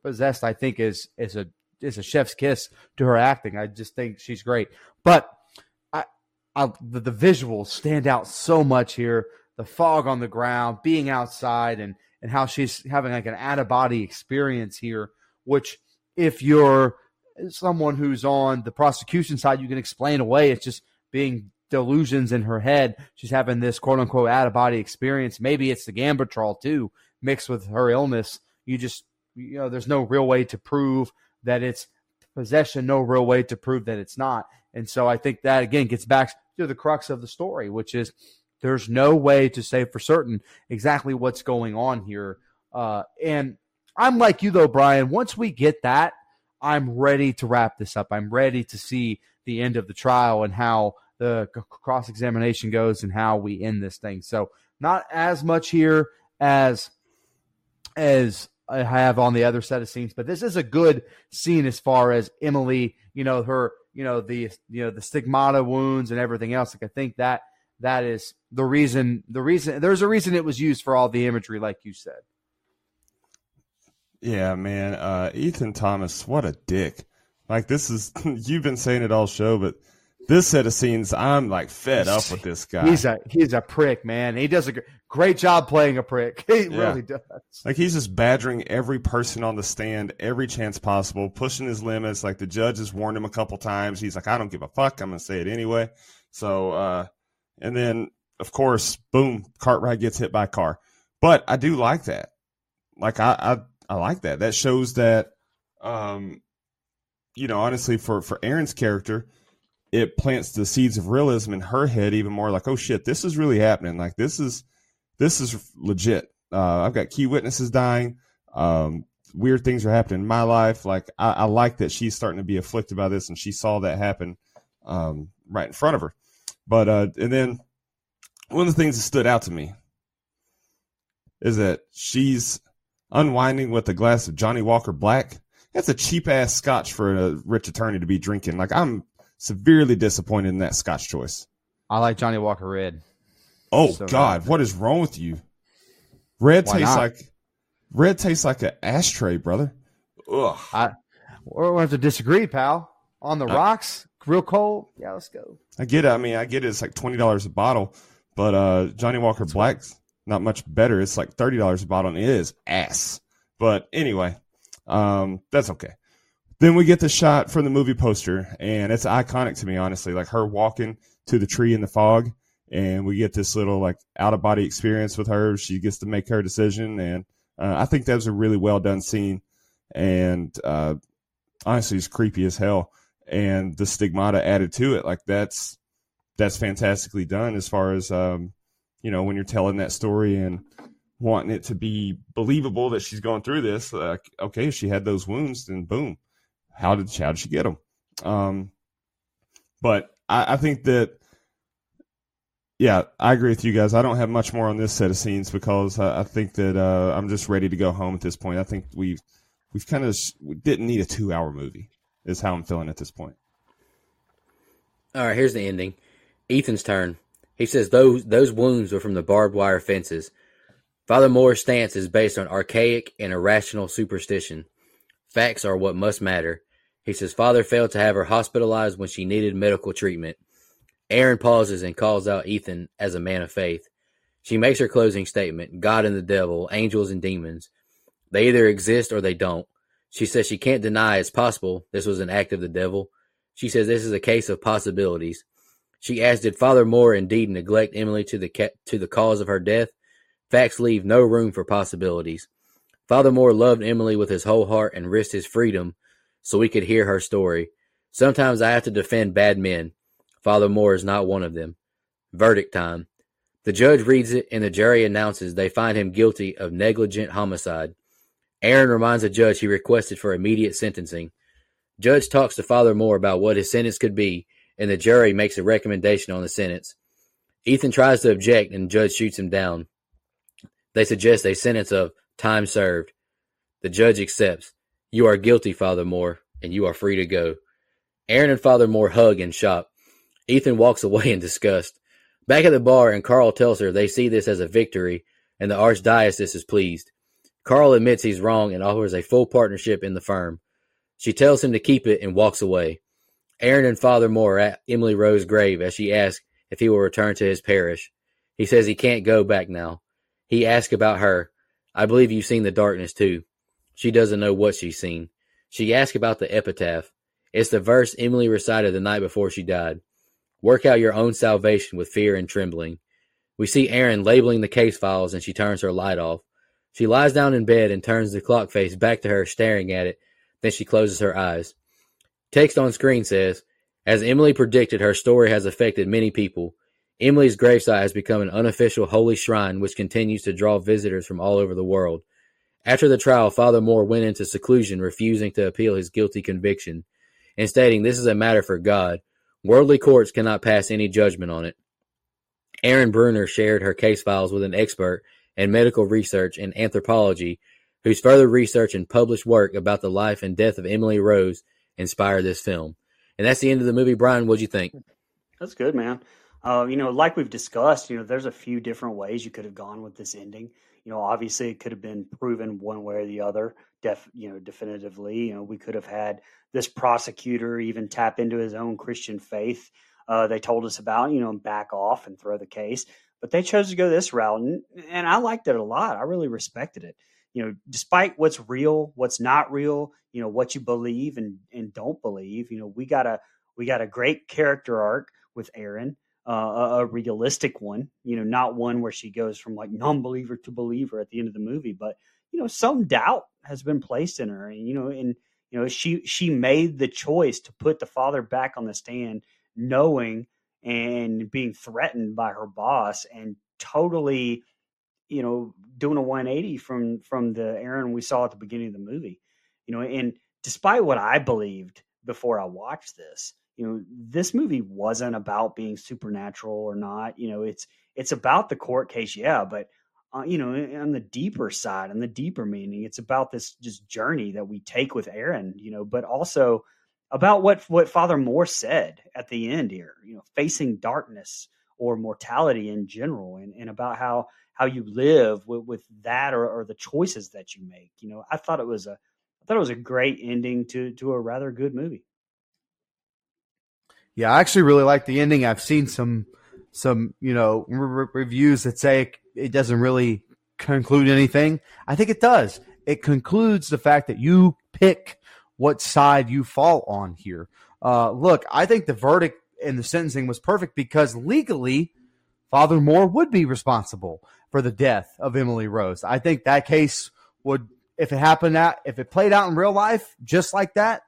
possessed, I think is is a is a chef's kiss to her acting. I just think she's great. But I, I the, the visuals stand out so much here. The fog on the ground, being outside, and and how she's having like an out of body experience here. Which, if you're someone who's on the prosecution side, you can explain away. It's just being delusions in her head. She's having this quote unquote out of body experience. Maybe it's the Gambutrol too, mixed with her illness. You just, you know, there's no real way to prove that it's possession, no real way to prove that it's not. And so I think that again gets back to the crux of the story, which is there's no way to say for certain exactly what's going on here. Uh, and I'm like you though, Brian. Once we get that, I'm ready to wrap this up. I'm ready to see the end of the trial and how the cross examination goes and how we end this thing. So not as much here as as I have on the other set of scenes, but this is a good scene as far as Emily, you know, her, you know, the you know the stigmata wounds and everything else. Like I think that that is the reason the reason there's a reason it was used for all the imagery, like you said. Yeah, man. Uh, Ethan Thomas, what a dick. Like this is you've been saying it all show, but this set of scenes, I'm like fed up with this guy. He's a he's a prick, man. He does a great job playing a prick. He Yeah. really does. Like he's just badgering every person on the stand every chance possible, pushing his limits. Like the judge has warned him a couple times. He's like, I don't give a fuck. I'm gonna say it anyway. So, uh, and then of course, boom, Cartwright gets hit by a car. But I do like that. Like I, I, I like that. That shows that, um, you know, honestly, for for Erin's character, it plants the seeds of realism in her head even more. Like, oh shit, this is really happening. Like this is this is legit. Uh, I've got key witnesses dying. Um, weird things are happening in my life. Like I, I like that she's starting to be afflicted by this, and she saw that happen um, right in front of her. But uh, and then one of the things that stood out to me is that she's unwinding with a glass of Johnnie Walker Black. That's a cheap ass scotch for a rich attorney to be drinking. Like I'm severely disappointed in that scotch choice. I like Johnnie Walker Red. Oh So God, bad. what is wrong with you? Red Why tastes not? like red tastes like an ashtray, brother. Ugh. I we're gonna have to disagree, pal. On the Uh, rocks, real cold. Yeah, let's go. I get it. I mean, I get it. It's like twenty dollars a bottle, but uh, Johnnie Walker Black's not much better. It's like thirty dollars a bottle, and it is ass. But anyway, um, that's okay. Then we get the shot from the movie poster, and it's iconic to me, honestly. Like her walking to the tree in the fog, and we get this little like out of body experience with her. She gets to make her decision, and uh, I think that was a really well done scene. And uh, honestly, it's creepy as hell. And the stigmata added to it, like that's that's fantastically done as far as um, you know when you're telling that story and wanting it to be believable that she's going through this. Like, okay, if she had those wounds, then boom, how did how did she get them? Um, but I, I think that yeah, I agree with you guys. I don't have much more on this set of scenes because I, I think that uh, I'm just ready to go home at this point. I think we've we've kind of we didn't need a two hour movie. Is how I'm feeling at this point. All right, here's the ending. Ethan's turn. He says those those wounds were from the barbed wire fences. Father Moore's stance is based on archaic and irrational superstition. Facts are what must matter. He says Father failed to have her hospitalized when she needed medical treatment. Erin pauses and calls out Ethan as a man of faith. She makes her closing statement God and the devil, angels and demons. They either exist or they don't. She says she can't deny it's possible this was an act of the devil. She says this is a case of possibilities. She asks, "Did Father Moore indeed neglect Emily to the ca- to the cause of her death?" Facts leave no room for possibilities. Father Moore loved Emily with his whole heart and risked his freedom so we could hear her story. Sometimes I have to defend bad men. Father Moore is not one of them. Verdict time. The judge reads it and the jury announces they find him guilty of negligent homicide. Erin reminds the judge he requested for immediate sentencing. Judge talks to Father Moore about what his sentence could be, and the jury makes a recommendation on the sentence. Ethan tries to object, and the judge shoots him down. They suggest a sentence of time served. The judge accepts. You are guilty, Father Moore, and you are free to go. Erin and Father Moore hug and shop. Ethan walks away in disgust. Back at the bar, and Carl tells her they see this as a victory, and the archdiocese is pleased. Carl admits he's wrong and offers a full partnership in the firm. She tells him to keep it and walks away. Erin and Father Moore at Emily Rose's grave as she asks if he will return to his parish. He says he can't go back now. He asks about her. I believe you've seen the darkness too. She doesn't know what she's seen. She asks about the epitaph. It's the verse Emily recited the night before she died. Work out your own salvation with fear and trembling. We see Erin labeling the case files and she turns her light off. She lies down in bed and turns the clock face back to her, staring at it. Then she closes her eyes. Text on screen says, As Emily predicted, her story has affected many people. Emily's gravesite has become an unofficial holy shrine which continues to draw visitors from all over the world. After the trial, Father Moore went into seclusion, refusing to appeal his guilty conviction, and stating this is a matter for God. Worldly courts cannot pass any judgment on it. Erin Bruner shared her case files with an expert in medical research and anthropology whose further research and published work about the life and death of Emily Rose inspired this film. And that's the end of the movie. Brian, what'd you think? That's good, man. Uh, you know, like we've discussed, you know, there's a few different ways you could have gone with this ending. You know, obviously it could have been proven one way or the other def, you know, definitively. You know, we could have had this prosecutor even tap into his own Christian faith. Uh, they told us about, you know, back off and throw the case, but they chose to go this route, and, and I liked it a lot. I really respected it. You know, despite what's real, what's not real, you know, what you believe and and don't believe. You know, we got a we got a great character arc with Erin. Uh, a, a realistic one, you know, not one where she goes from like non-believer to believer at the end of the movie, but you know, some doubt has been placed in her, and you know, and you know, she she made the choice to put the father back on the stand, knowing and being threatened by her boss, and totally, you know, doing a 180 from from the Erin we saw at the beginning of the movie, you know, and despite what I believed before I watched this, you know, this movie wasn't about being supernatural or not. You know, it's it's about the court case, yeah, but uh, you know, on the deeper side, on the deeper meaning, it's about this just journey that we take with Erin, you know, but also about what what Father Moore said at the end here, you know, facing darkness or mortality in general, and, and about how how you live with, with that or, or the choices that you make. You know, I thought it was a I thought it was a great ending to to a rather good movie. Yeah, I actually really like the ending. I've seen some some you know re- reviews that say it doesn't really conclude anything. I think it does. It concludes the fact that you pick what side you fall on here. Uh, look, I think the verdict and the sentencing was perfect because legally, Father Moore would be responsible for the death of Emily Rose. I think that case would, if it happened that, if it played out in real life just like that,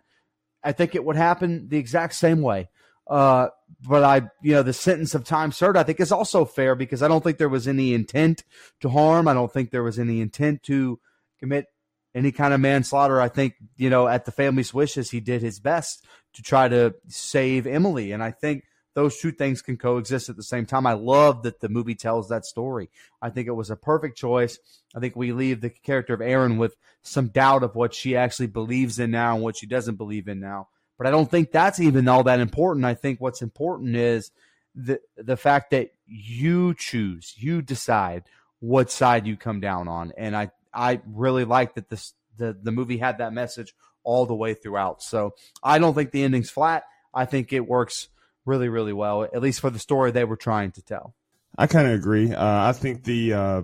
I think it would happen the exact same way. Uh, but I, you know, the sentence of time served, I think is also fair because I don't think there was any intent to harm. I don't think there was any intent to commit any kind of manslaughter. I think, you know, at the family's wishes, he did his best to try to save Emily. And I think those two things can coexist at the same time. I love that the movie tells that story. I think it was a perfect choice. I think we leave the character of Erin with some doubt of what she actually believes in now and what she doesn't believe in now. But I don't think that's even all that important. I think what's important is the the fact that you choose, you decide what side you come down on. And I I really like that this the the movie had that message all the way throughout. So I don't think the ending's flat. I think it works really really well, at least for the story they were trying to tell. I kind of agree. Uh, I think the uh,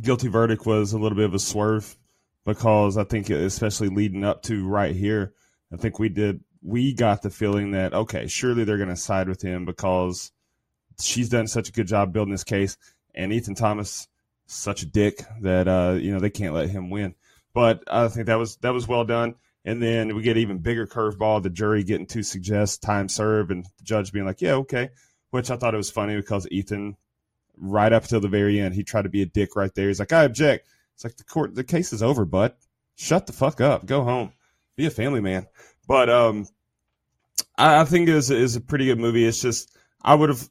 guilty verdict was a little bit of a swerve because I think, especially leading up to right here, I think we did we got the feeling that okay, surely they're going to side with him because she's done such a good job building this case, and Ethan Thomas such a dick that uh, you know they can't let him win. But I think that was that was well done. And then we get even bigger curveball, the jury getting to suggest time served, and the judge being like, "Yeah, okay," which I thought it was funny because Ethan, right up till the very end, he tried to be a dick right there. He's like, "I object." It's like the court, the case is over, bud. Shut the fuck up. Go home be a family man. But um, I, I think it is is a pretty good movie. It's just I would have,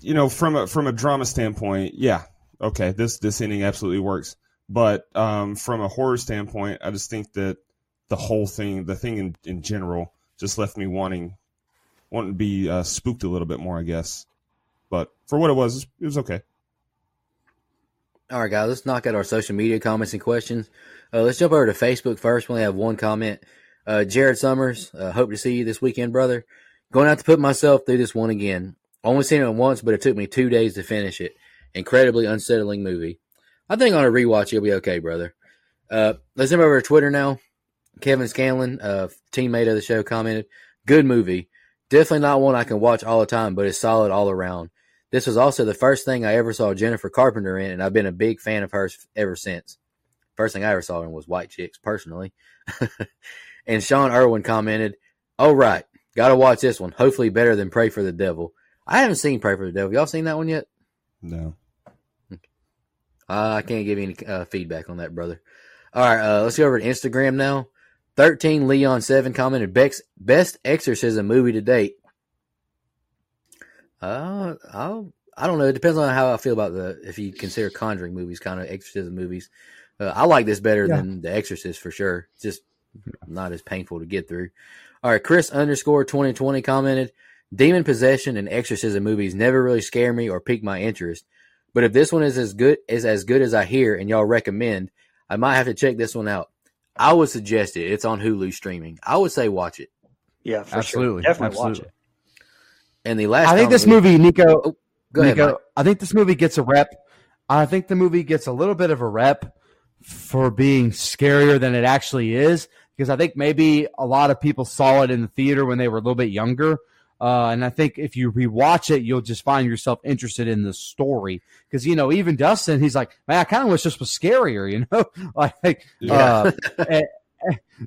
you know, from a from a drama standpoint, yeah, okay, this this ending absolutely works. But um, from a horror standpoint, I just think that the whole thing, the thing in, in general, just left me wanting wanting to be uh, spooked a little bit more, I guess. But for what it was, it was okay. All right, guys, let's knock out our social media comments and questions. Uh, let's jump over to Facebook first. We only have one comment. Uh, Jared Summers, uh, hope to see you this weekend, brother. Going out to put myself through this one again. Only seen it once, but it took me two days to finish it. Incredibly unsettling movie. I think on a rewatch, you'll be okay, brother. Uh, let's jump over to Twitter now. Kevin Scanlon, uh, teammate of the show, commented, "Good movie. Definitely not one I can watch all the time, but it's solid all around. This was also the first thing I ever saw Jennifer Carpenter in, and I've been a big fan of hers ever since. First thing I ever saw her in was White Chicks, personally. and Sean Irwin commented, "Oh right, gotta watch this one. Hopefully better than Pray for the Devil. I haven't seen Pray for the Devil. Y'all seen that one yet? No. Uh, I can't give you any uh, feedback on that, brother. All right, uh, let's go over to Instagram now. 13 Leon 7 commented, best exorcism movie to date. Uh, I'll, I don't know. It depends on how I feel about the if you consider Conjuring movies, kind of exorcism movies. Uh, I like this better yeah. than The Exorcist for sure. It's just not as painful to get through. All right, Chris underscore twenty twenty commented, demon possession and exorcism movies never really scare me or pique my interest. But if this one is as good is as good as I hear and y'all recommend, I might have to check this one out. I would suggest it. It's on Hulu streaming. I would say watch it. Yeah, for Absolutely, sure. Definitely watch it. And the last I think this comedy- movie, Nico. Oh, go ahead. Nico, Mike. I think this movie gets a rep. I think the movie gets a little bit of a rep for being scarier than it actually is because I think maybe a lot of people saw it in the theater when they were a little bit younger. Uh, and I think if you rewatch it, you'll just find yourself interested in the story because you know even Dustin, he's like, man, I kind of wish this was scarier, you know, like Yeah. uh, and-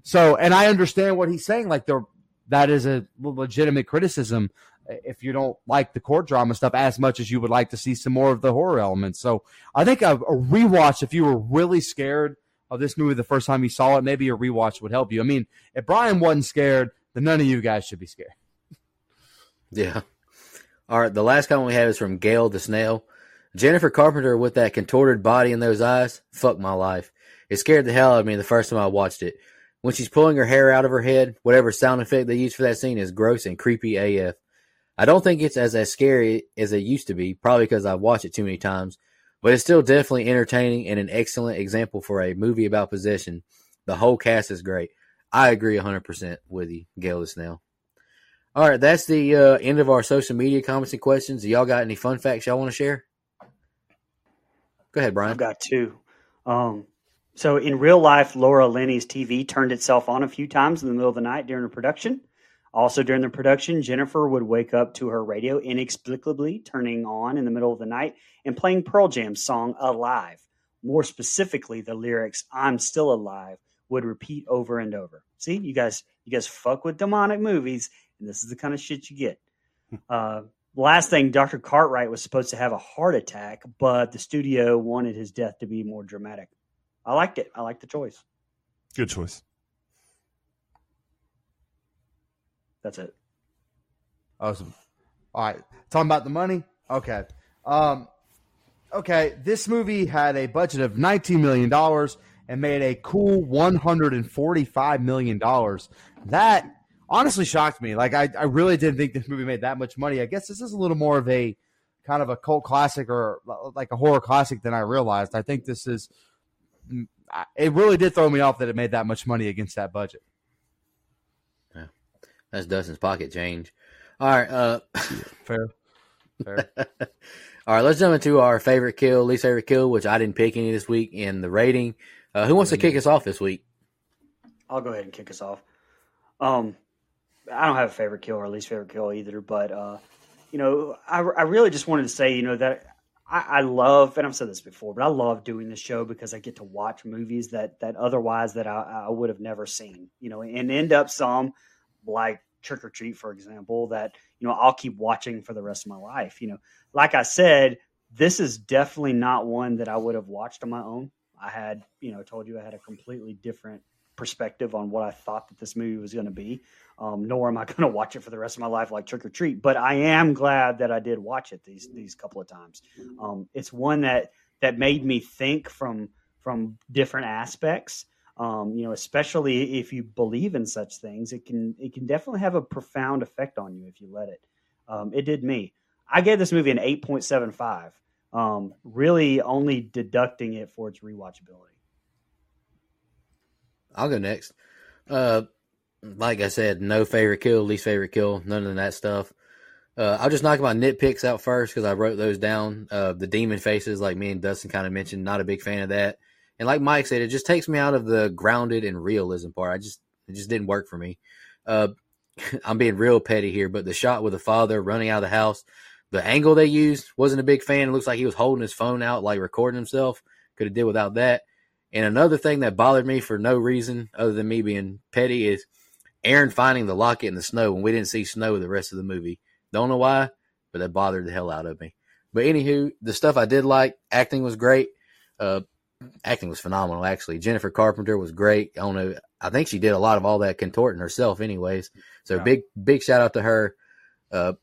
so. And I understand what he's saying, like there, that is a legitimate criticism if you don't like the court drama stuff as much as you would like to see some more of the horror elements. So I think a, a rewatch, if you were really scared of this movie the first time you saw it, maybe a rewatch would help you. I mean, if Brian wasn't scared, then none of you guys should be scared. Yeah. All right. The last comment we have is from Gail the Snail. Jennifer Carpenter with that contorted body and those eyes. Fuck my life. It scared the hell out of me the first time I watched it. When she's pulling her hair out of her head, whatever sound effect they use for that scene is gross and creepy AF. I don't think it's as, as scary as it used to be, probably because I've watched it too many times, but it's still definitely entertaining and an excellent example for a movie about possession. The whole cast is great. I agree 100% with you, Gail the Snail. All right, that's the uh, end of our social media comments and questions. Y'all got any fun facts y'all want to share? Go ahead, Brian. I've got two. Um, so in real life, Laura Linney's TV turned itself on a few times in the middle of the night during the production. Also during the production, Jennifer would wake up to her radio inexplicably turning on in the middle of the night and playing Pearl Jam's song "Alive." More specifically, the lyrics "I'm still alive" would repeat over and over. See, you guys, you guys fuck with demonic movies, and this is the kind of shit you get. Uh, last thing, Dr. Cartwright was supposed to have a heart attack, but the studio wanted his death to be more dramatic. I liked it. I liked the choice. Good choice. That's it. Awesome. All right. Talking about the money. Okay. Um, okay. This movie had a budget of $19 million and made a cool $145 million. That honestly shocked me. Like, I, I really didn't think this movie made that much money. I guess this is a little more of a kind of a cult classic or like a horror classic than I realized. I think this is, it really did throw me off that it made that much money against that budget. Yeah, that's Dustin's pocket change. All right. Uh, Fair. Fair. all right. Let's jump into our favorite kill, least favorite kill, which I didn't pick any this week in the rating. Uh, who wants to kick us off this week? I'll go ahead and kick us off. Um, I don't have a favorite kill or least favorite kill either, but uh, you know, I, I really just wanted to say, you know, that I, I love, and I've said this before, but I love doing this show because I get to watch movies that that otherwise that I, I would have never seen, you know, and end up some like Trick or Treat, for example, that you know I'll keep watching for the rest of my life. You know, like I said, this is definitely not one that I would have watched on my own. I had, you know, told you I had a completely different perspective on what I thought that this movie was going to be. Um, nor am I going to watch it for the rest of my life like Trick or Treat. But I am glad that I did watch it these these couple of times. Um, it's one that that made me think from from different aspects. Um, you know, especially if you believe in such things, it can it can definitely have a profound effect on you if you let it. Um, it did me. I gave this movie an eight point seven five. Um, really, only deducting it for its rewatchability. I'll go next. Uh, like I said, no favorite kill, least favorite kill, none of that stuff. Uh, I'll just knock my nitpicks out first because I wrote those down. Uh, the demon faces, like me and Dustin kind of mentioned, not a big fan of that. And like Mike said, it just takes me out of the grounded and realism part. I just it just didn't work for me. Uh, I'm being real petty here, but the shot with the father running out of the house, the angle they used wasn't a big fan. It looks like he was holding his phone out, like recording himself. Could have did without that. And another thing that bothered me for no reason other than me being petty is Erin finding the locket in the snow when we didn't see snow the rest of the movie. Don't know why, but that bothered the hell out of me. But anywho, the stuff I did like, acting was great. Uh, acting was phenomenal, actually. Jennifer Carpenter was great. I don't know. I think she did a lot of all that contorting herself, anyways. So Yeah. big, big shout out to her. Uh,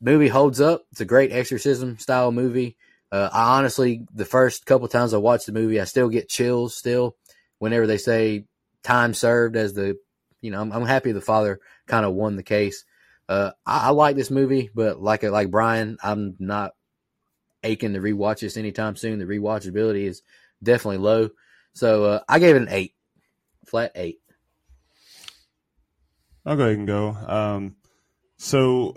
movie holds up. It's a great exorcism style movie. Uh, I honestly, the first couple times I watched the movie, I still get chills still whenever they say time served as the, you know, I'm, I'm happy the father kind of won the case. Uh, I, I like this movie, but like like Brian, I'm not aching to rewatch this anytime soon. The rewatchability is definitely low. So uh, I gave it an eight, flat eight. I'll go ahead and go. Um, so,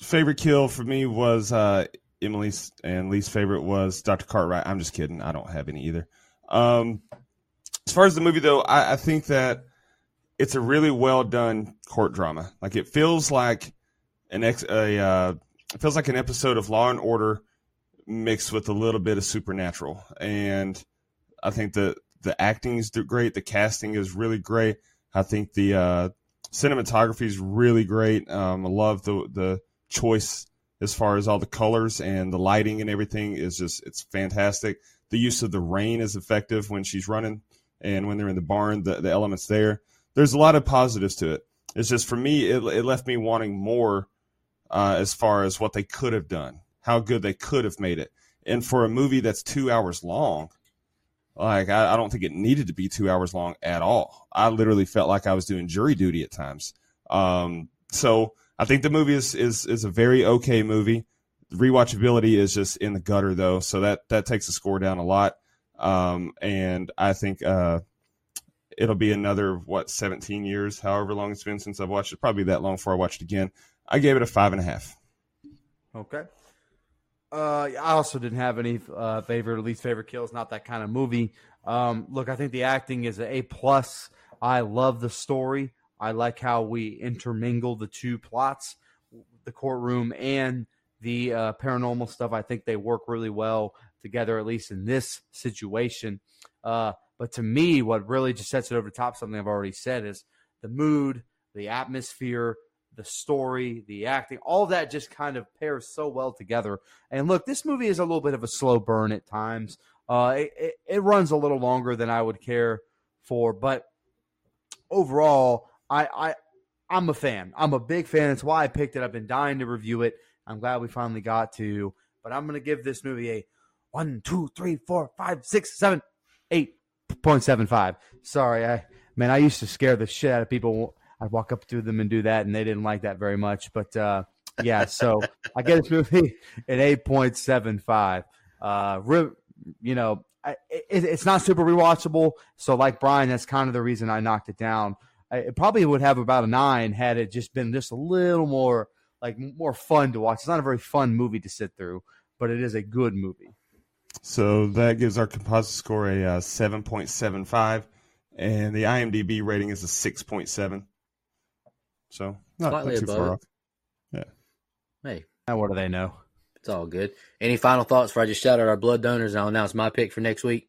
favorite kill for me was uh, Emily's, and least favorite was Dr. Cartwright. I'm just kidding. I don't have any either. Um, as far as the movie, though, I, I think that it's a really well done court drama. Like it feels like an ex, a uh, it feels like an episode of Law and Order mixed with a little bit of supernatural. And I think the the acting is great. The casting is really great. I think the uh, cinematography is really great. Um, I love the the choice as far as all the colors and the lighting and everything is just it's fantastic. The use of the rain is effective when she's running and when they're in the barn. The the elements there. There's a lot of positives to it. It's just for me, it, it left me wanting more uh, as far as what they could have done, how good they could have made it. And for a movie that's two hours long, like I, I, don't think it needed to be two hours long at all. I literally felt like I was doing jury duty at times. Um, so I think the movie is is is a very okay movie. Rewatchability is just in the gutter though, so that that takes the score down a lot. Um, and I think uh, it'll be another what 17 years, however long it's been since I've watched it. Probably that long before I watched it again. I gave it a five and a half. Okay. Uh, I also didn't have any uh, favorite or least favorite kills. Not that kind of movie. Um, look, I think the acting is A plus. I love the story. I like how we intermingle the two plots, the courtroom and the uh, paranormal stuff. I think they work really well together, at least in this situation. Uh, but to me, what really just sets it over the top, something I've already said, is the mood, the atmosphere, the story, the acting, all that just kind of pairs so well together. And look, this movie is a little bit of a slow burn at times. Uh, it, it, it runs a little longer than I would care for, but overall, I, I I'm a fan. I'm a big fan. That's why I picked it. I've been dying to review it. I'm glad we finally got to. But I'm gonna give this movie a one, two, three, four, five, six, seven, eight point seven five. Sorry, I man, I used to scare the shit out of people I'd walk up to them and do that, and they didn't like that very much. But uh, yeah, so I get this movie an eight point seven five. Uh, you know, it, it's not super rewatchable. So, like Brian, that's kind of the reason I knocked it down. It probably would have about a nine had it just been just a little more like more fun to watch. It's not a very fun movie to sit through, but it is a good movie. So that gives our composite score a uh, seven point seven five, and the IMDb rating is a six point seven. So not, Slightly not too above. far off. Yeah. Hey. Now what do they know? It's all good. Any final thoughts before I just shout out our blood donors and I'll announce my pick for next week?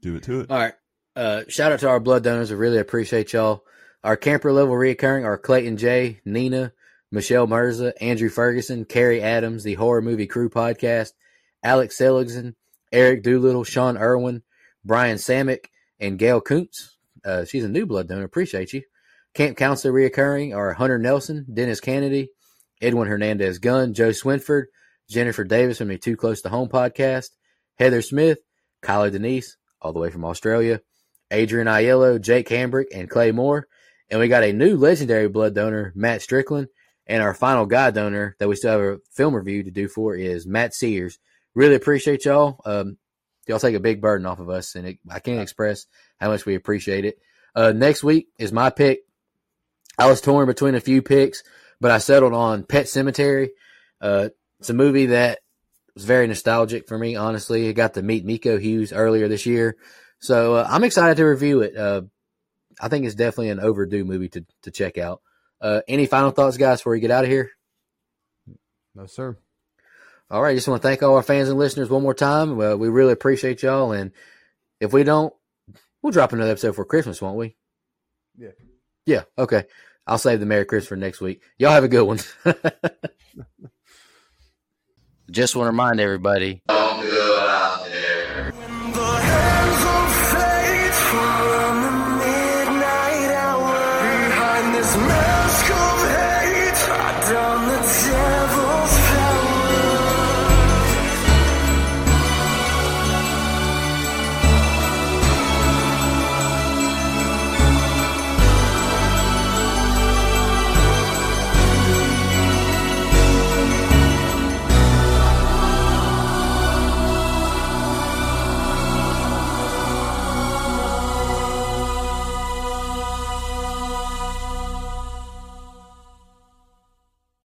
Do it to it. All right. Uh, shout out to our blood donors. I really appreciate y'all. Our camper level reoccurring are Clayton J, Nina, Michelle Mirza, Andrew Ferguson, Carrie Adams, the Horror Movie Crew podcast, Alex Seligson, Eric Doolittle, Sean Irwin, Brian Samick, and Gail Kuntz. Uh, she's a new blood donor. Appreciate you. Camp counselor reoccurring are Hunter Nelson, Dennis Kennedy, Edwin Hernandez Gunn, Joe Swinford, Jennifer Davis from the Too Close to Home podcast, Heather Smith, Kylie Denise, all the way from Australia, Adrian Aiello, Jake Hambrick, and Clay Moore. And we got a new legendary blood donor, Matt Strickland. And our final guy donor that we still have a film review to do for is Matt Sears. Really appreciate y'all. Um, y'all take a big burden off of us, and it, I can't express how much we appreciate it. Uh, next week is my pick I was torn between a few picks, but I settled on Pet Sematary. Uh, it's a movie that was very nostalgic for me, honestly. I got to meet Miko Hughes earlier this year. So uh, I'm excited to review it. Uh, I think it's definitely an overdue movie to, to check out. Uh, any final thoughts, guys, before we get out of here? No, sir. All right. Just want to thank all our fans and listeners one more time. Well, we really appreciate y'all. And if we don't, we'll drop another episode for Christmas, won't we? Yeah. Yeah. Okay. I'll save the Merry Christmas for next week. Y'all have a good one. Just want to remind everybody.